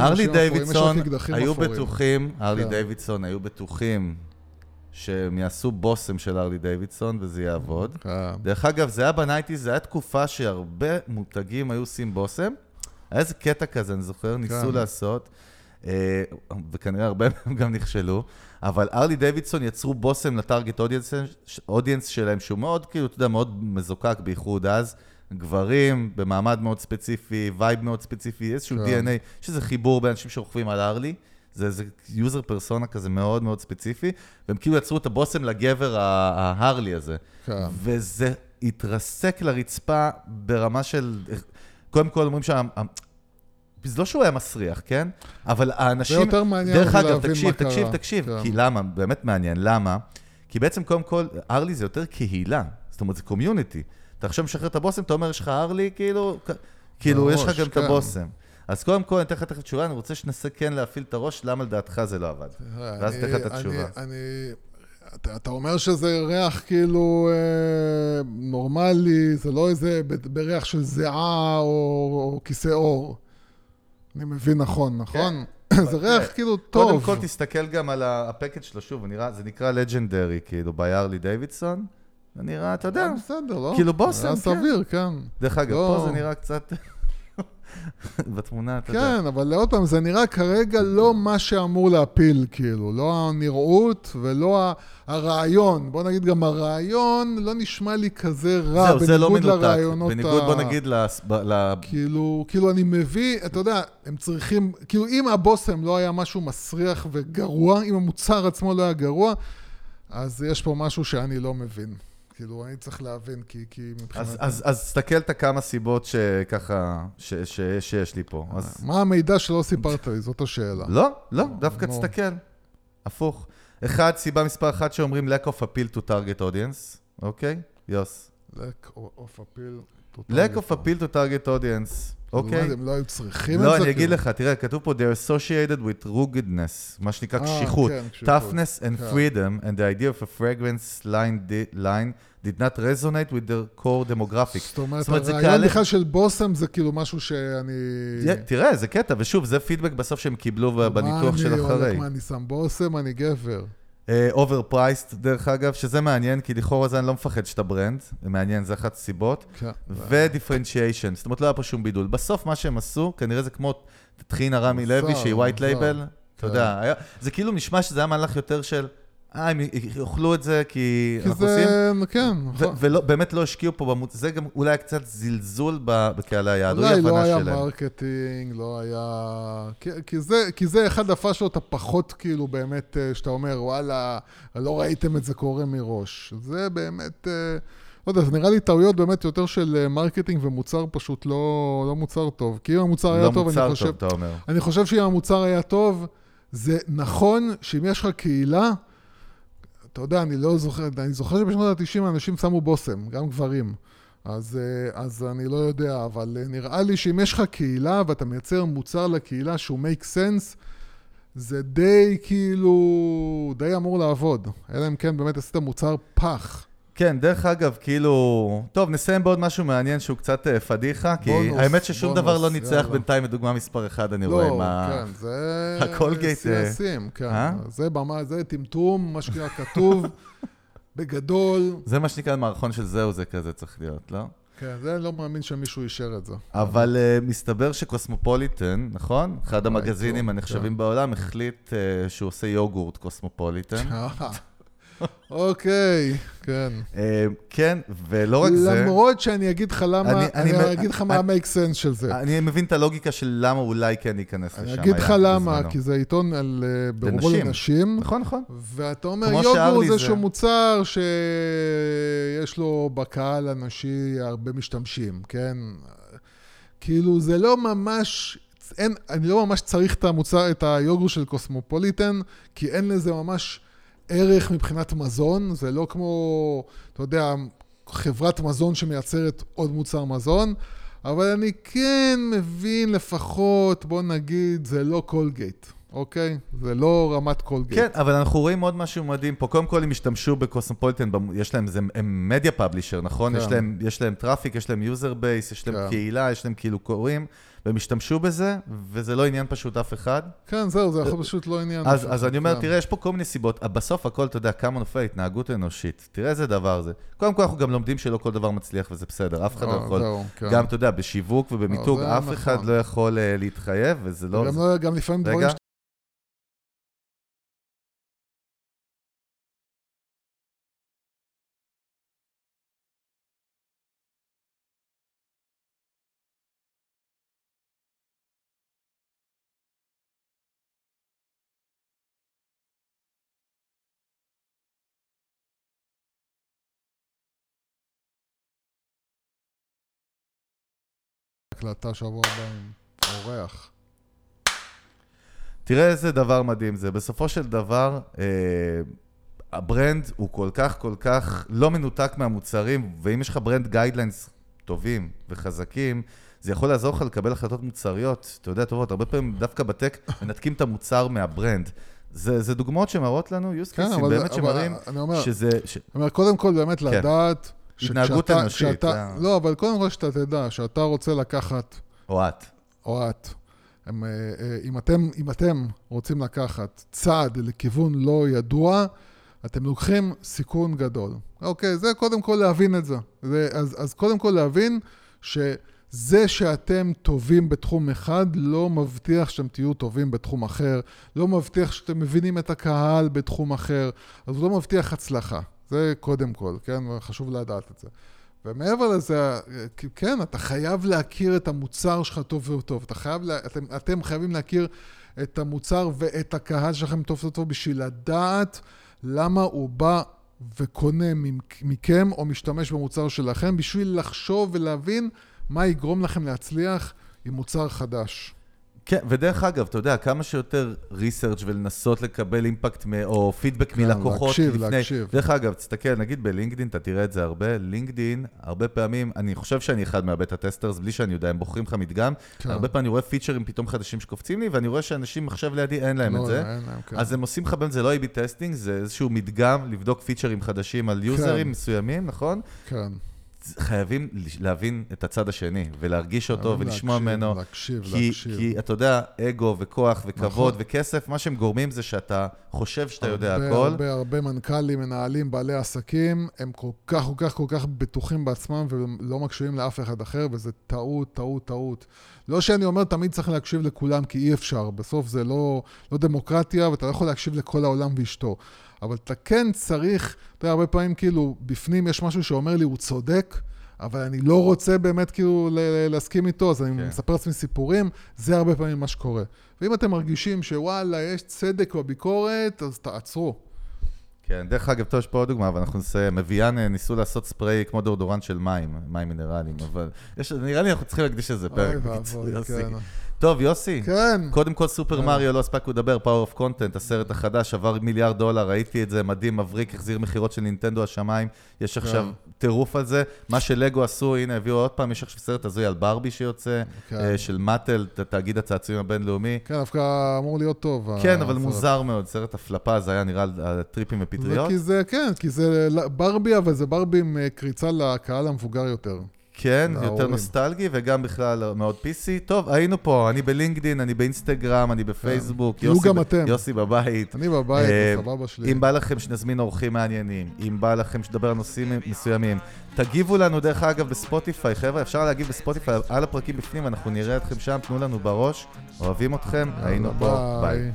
הרלי דיווידסון היו. בטוחים, הרלי כן. דיווידסון היו בטוחים שהם יעשו בושם של ארלי דיווידסון וזה יעבוד. כן. דרך אגב, זה היה בנייטיז, זה היה תקופה שהרבה מותגים היו עושים בושם. היה איזה קטע כזה, אני זוכר, ניסו כן. לעשות, אה, וכנראה הרבה מהם גם נכשלו, אבל הארלי דיווידסון יצרו בושם ל target audience שלהם, שהוא מאוד, כאילו, אתה יודע, מאוד מזוקק, בייחוד אז. גברים, במעמד מאוד ספציפי, vibe מאוד ספציפי, איזשהו כן. DNA, יש איזה חיבור באנשים שרוכבים על ארלי. זה איזה user persona כזה מאוד מאוד ספציפי, והם כאילו יצרו את הבושם לגבר ההרלי הזה. כן. וזה התרסק לרצפה ברמה של... קודם כל אומרים שה... זה לא שהוא היה מסריח, כן? אבל האנשים... זה יותר מעניין דרך אותי אגב, להבין תקשיב, מה תקשיב, קרה. תקשיב. כן. כי למה? באמת מעניין. למה? כי בעצם קודם כל, ארלי זה יותר קהילה. זאת אומרת, זה קומיוניטי. אתה עכשיו משחרר את הבושם, אתה אומר, יש לך ארלי, כאילו... כאילו, יש לך גם את כן. הבושם. אז קודם כל, אני אתן לך תכף תשובה, אני רוצה שתנסה כן להפעיל את הראש, למה לדעתך זה לא עבד. ואז אתן לך את התשובה. אני, אתה, אתה אומר שזה ריח כאילו אה, נורמלי, זה לא איזה בריח של זיעה או, או כיסא עור. אני מבין נכון, נכון? זה ריח כאילו טוב. קודם כל תסתכל גם על ה- הפקד שלו, שוב, נראה, זה נקרא לג'נדרי, כאילו, ביארלי דיווידסון. זה נראה, אתה יודע, אה, בסדר, לא? כאילו בושם, כן. סביר, כן. דרך אגב, לא. פה זה נראה קצת... בתמונה, אתה יודע. כן, אבל עוד פעם, זה נראה כרגע לא מה שאמור להפיל, כאילו. לא הנראות ולא הרעיון. בוא נגיד גם הרעיון לא נשמע לי כזה רע, זהו, זה לא בניגוד מנותק. לרעיונות בניגוד, ה... בוא נגיד, לס- ל... כאילו, כאילו אני מביא, אתה יודע, הם צריכים, כאילו אם הבושם לא היה משהו מסריח וגרוע, אם המוצר עצמו לא היה גרוע, אז יש פה משהו שאני לא מבין. כאילו, אני צריך להבין, כי, כי מבחינת... אז, תסתכל את הכמה סיבות שככה, ש, ש, שיש לי פה. אז... מה המידע שלא סיפרת לי? זאת השאלה. לא, לא, דווקא נו. תסתכל. הפוך. אחד, סיבה מספר אחת שאומרים lack of appeal to target audience, אוקיי? יוס. lack of appeal. Lack of appeal to target audience, אוקיי? הם לא היו צריכים את זה? לא, אני אגיד? לך, תראה, כתוב פה, they're associated with ruggedness, מה שנקרא אה, קשיחות, כן, קשיחות. toughness and כן. freedom, and the idea of a fragrance line, line did not resonate with their core demographic. זאת אומרת, הרעיון קהל- בכלל של בוסם זה כאילו משהו שאני... תראה, זה קטע, ושוב, זה פידבק בסוף שהם קיבלו בניתוח של מה אני אחרי. הולך, מה, אני שם בוסם, אני גבר. overpriced, דרך אגב, שזה מעניין, כי לכאורה זה אני לא מפחד שאתה brand, זה מעניין, זה אחת הסיבות. כן. ו differentiation, זאת אומרת, לא היה פה שום בידול. בסוף מה שהם עשו, כנראה זה כמו טחינה רמי לוי, שהיא white. label, אתה כן. יודע, היה- זה כאילו נשמע שזה היה מהלך יותר של, אה, הם יאכלו את זה כי כי אנחנו עושים, זה, כן, ו- נכון. ובאמת לא השקיעו פה במות... זה גם אולי קצת זלזול בקהלי היעד, או אולי לא היה. marketing, לא היה... כי, כי, זה, כי זה אחד הפאשלות הפחות כאילו באמת, אה, שאתה אומר, וואלה, לא ראיתם את זה קורה מראש. זה באמת, אה, לא יודע, זה נראה לי טעויות באמת יותר של אה, marketing ומוצר פשוט לא, לא מוצר טוב. כי אם המוצר היה לא טוב, מוצר אני חושב... טוב, אתה אומר. אני חושב שאם המוצר היה טוב, זה נכון שאם יש לך קהילה, אתה יודע, אני לא זוכר, אני זוכר שבשנות ה-90 אנשים שמו בושם, גם גברים. אז, אה, אז אני לא יודע, אבל אה, נראה לי שאם יש לך קהילה ואתה מייצר מוצר לקהילה שהוא make sense, זה די כאילו, די אמור לעבוד. אלא אם כן באמת עשית מוצר פח. כן, דרך אגב, כאילו... טוב, נסיים בעוד משהו מעניין שהוא קצת אה, פדיחה, כי בונוס, האמת ששום בונוס, דבר לא ניצח יאללה. בינתיים בדוגמה מספר אחד, אני רואה לא, מה... כן, זה... הקולגייט, אה, סייסים, כן. אה? זה במה, זה טמטום, מה שנקרא כתוב, בגדול. זה מה שנקרא מערכון של זהו זה כזה צריך להיות, לא? כן, זה לא מאמין שמישהו אישר את זה. אבל uh, מסתבר שקוסמופוליטן, נכון? אחד המגזינים הנחשבים בעולם, החליט uh, שהוא עושה יוגורט קוסמופוליטן. אה, אוקיי, כן. Uh, כן, ולא רק זה, למרות שאני אגיד לך למה, אני- אגיד לך מה ה-make sense של זה. אני מבין את הלוגיקה של למה אולי כן ייכנס לשם. אני אגיד לך למה. כי זה עיתון על אה, ברובו לנשים. נכון, נכון. ואתה אומר, יוגורט שארלי זה זה- איזשהו מוצר שיש לו בקהל הנשי הרבה משתמשים, כן? כאילו, זה לא ממש, אין, אני לא ממש צריך את המוצר, את היוגורט של קוסמופוליטן, כי אין לזה ממש ערך מבחינת מזון, זה לא כמו, אתה יודע, חברת מזון שמייצרת עוד מוצר מזון, אבל אני כן מבין לפחות, בוא נגיד, זה לא קולגייט. אוקיי? זה לא רמת קולגייט. כן, אבל אנחנו רואים עוד משהו מדהים פה. קודם כל, הם השתמשו בקוסמופוליטן, יש להם, זה, הם media publisher, נכון? כן. יש להם, יש להם traffic, יש להם user base, יש להם כן. קהילה, יש להם כאילו קוראים, והם השתמשו בזה, וזה לא עניין פשוט אף אחד. כן, זהו, זה יכול פשוט לא עניין. אז, אז אני אומר, כן. תראה, יש פה כל מיני סיבות. בסוף הכל, אתה יודע, כמה נופל התנהגות אנושית. תראה איזה דבר זה. קודם כל, אנחנו גם לומדים שלא כל דבר מצליח, וזה בסדר. אף אחד לא אה, יכול. כן. גם, אתה יודע, בשיווק ובמיתוג, זה אף נכון. אחד לא יכול אה, להתחייב, וזה לא... לא, גם לפעמים דברים הקלטה שבוע הבא עם אורח. תראה איזה דבר מדהים זה. בסופו של דבר, אה, ה brand הוא כל כך, כל כך לא מנותק מהמוצרים, ואם יש לך brand guidelines טובים וחזקים, זה יכול לעזור לך לקבל החלטות מוצריות, אתה יודע, טובות. הרבה פעמים דווקא ב tech מנתקים את המוצר מה brand. זה, זה דוגמאות שמראות לנו, use כן, cases אבל- באמת שמראים אני אומר- שזה... ש... אני אומר, קודם כל באמת כן. לדעת... התנהגות אנושית, כשאתה- זה ה- לא, אבל קודם כל שאתה תדע, שאתה רוצה לקחת, או את. או את, הם, אה, אה, אם אתם, אם אתם רוצים לקחת צעד לכיוון לא ידוע, אתם לוקחים סיכון גדול. אוקיי, זה קודם כל להבין את זה. זה אז, אז קודם כל להבין שזה שאתם טובים בתחום אחד לא מבטיח שאתם תהיו טובים בתחום אחר, לא מבטיח שאתם מבינים את הקהל בתחום אחר, אז הוא לא מבטיח הצלחה. זה קודם כל, כן? חשוב לדעת את זה. ומעבר לזה, כן, אתה חייב להכיר את המוצר שלך טוב וטוב. אתה חייב, אתם, אתם חייבים להכיר את המוצר ואת הקהל שלכם טוב וטוב בשביל לדעת למה הוא בא וקונה מכם או משתמש במוצר שלכם, בשביל לחשוב ולהבין מה יגרום לכם להצליח עם מוצר חדש. כן, ודרך אגב, אתה יודע, כמה שיותר ריסרצ' ולנסות לקבל אימפקט מ- או פידבק כן, מלקוחות להקשיב, לפני. להקשיב. דרך אגב, תסתכל, נגיד בלינקדין, אתה תראה את זה הרבה, לינקדין, הרבה פעמים, אני חושב שאני אחד מהבטה טסטרס, בלי שאני יודע, הם בוחרים לך מדגם, כן. הרבה פעמים אני רואה פיצ'רים פתאום חדשים שקופצים לי, ואני רואה שאנשים עכשיו לידי אין להם לא, את זה. אין להם, כן. אז הם עושים לך באמת, זה לא A-B testing, זה איזשהו מדגם לבדוק פיצ'רים חדשים על יוזרים מסוימים, נכון? כן. חייבים להבין את הצד השני, ולהרגיש אותו, ולשמוע להקשיב, ממנו. להקשיב, כי, להקשיב. כי אתה יודע, אגו וכוח וכבוד נכון. וכסף, מה שהם גורמים זה שאתה חושב שאתה יודע הרבה, הכל. הרבה, הרבה מנכ"לים, מנהלים, בעלי עסקים, הם כל כך, כל כך, כל כך בטוחים בעצמם ולא מקשיבים לאף אחד אחר, וזה טעות, טעות, טעות. לא שאני אומר תמיד צריך להקשיב לכולם, כי אי אפשר. בסוף זה לא, לא דמוקרטיה, ואתה לא יכול להקשיב לכל העולם ואשתו. אבל אתה כן צריך, אתה יודע, הרבה פעמים כאילו, בפנים יש משהו שאומר לי, הוא צודק, אבל אני לא רוצה באמת כאילו להסכים איתו, אז אני כן. מספר לעצמי סיפורים, זה הרבה פעמים מה שקורה. ואם אתם מרגישים שוואלה, יש צדק בביקורת, אז תעצרו. כן, דרך אגב, טוב, יש פה עוד דוגמה, אבל אנחנו נסיים. אביאן אה, ניסו לעשות ספרי כמו דאודורנט של מים, מים מינרליים, אבל יש, נראה לי אנחנו צריכים להקדיש לזה פרק. אוי ואבוי. כן. טוב, יוסי. כן. קודם כל, סופר מריו, לא הספקנו לדבר, Power of Content, הסרט החדש, עבר מיליארד דולר, ראיתי את זה, מדהים, מבריק, החזיר מכירות של נינטנדו השמיים, יש עכשיו טירוף על זה. מה שלגו עשו, הנה, הביאו עוד פעם, יש עכשיו סרט הזוי על ברבי שיוצא, כן. אה, של מאטל, תאגיד הצעצועים הבינלאומי. כן, דווקא אמור להיות טוב. כן, אבל הסרט. מוזר מאוד, סרט הפלפה, זה היה נראה על טריפים ופטריות. כי זה, כן, כי זה ברבי, אבל זה ברבי עם אה, קריצה לקהל המבוגר יותר. כן, יותר להורים. נוסטלגי וגם בכלל מאוד PC. טוב, היינו פה, אני בלינקדין, אני באינסטגרם, אני בפייסבוק. תהיו יוסי גם ב- אתם. יוסי בבית. אני בבית, אה, בסבבה שלי. אם בא לכם שנזמין אורחים מעניינים, אם בא לכם שתדבר על נושאים מסוימים, תגיבו לנו דרך אגב בספוטיפיי, חבר'ה, אפשר להגיב בספוטיפיי על הפרקים בפנים, אנחנו נראה אתכם שם, תנו לנו בראש, אוהבים אתכם, היינו פה, ביי.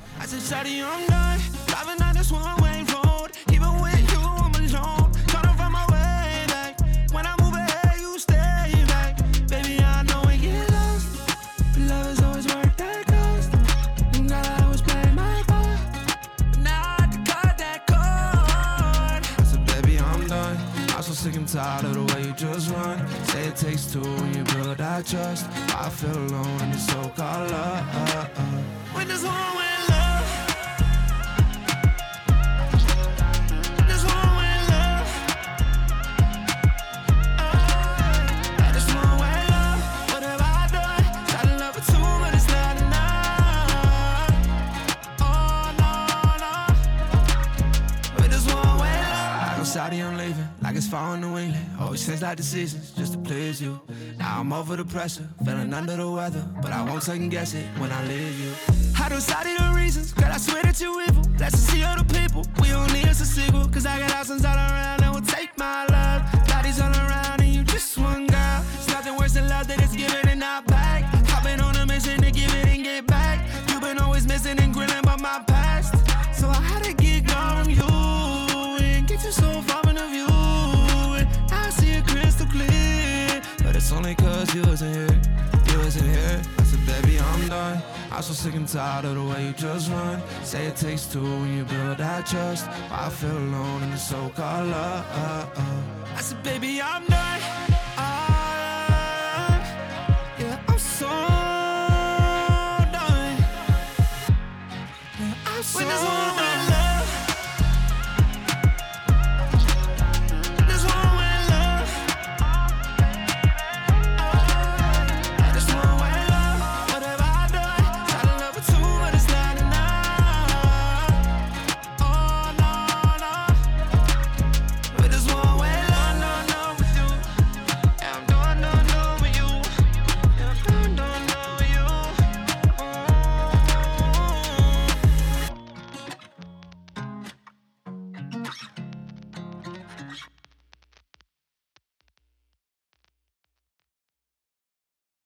Sick and tired of the way you just run. Say it takes two when you build that trust. I feel alone in the so-called love. When there's one way love. Decisions just to please you. Now I'm over the pressure, feeling under the weather, but I won't second guess it when I leave you. I don't decided the reasons, girl, I swear that you evil. Let's see other people, we don't need us a sequel, cause I got options all around I'm so sick and tired of the way you just run. Say it takes two when you build that trust. I feel alone in the so-called love. I said, baby, I'm done. Ah, yeah, I'm so done. Yeah, I'm so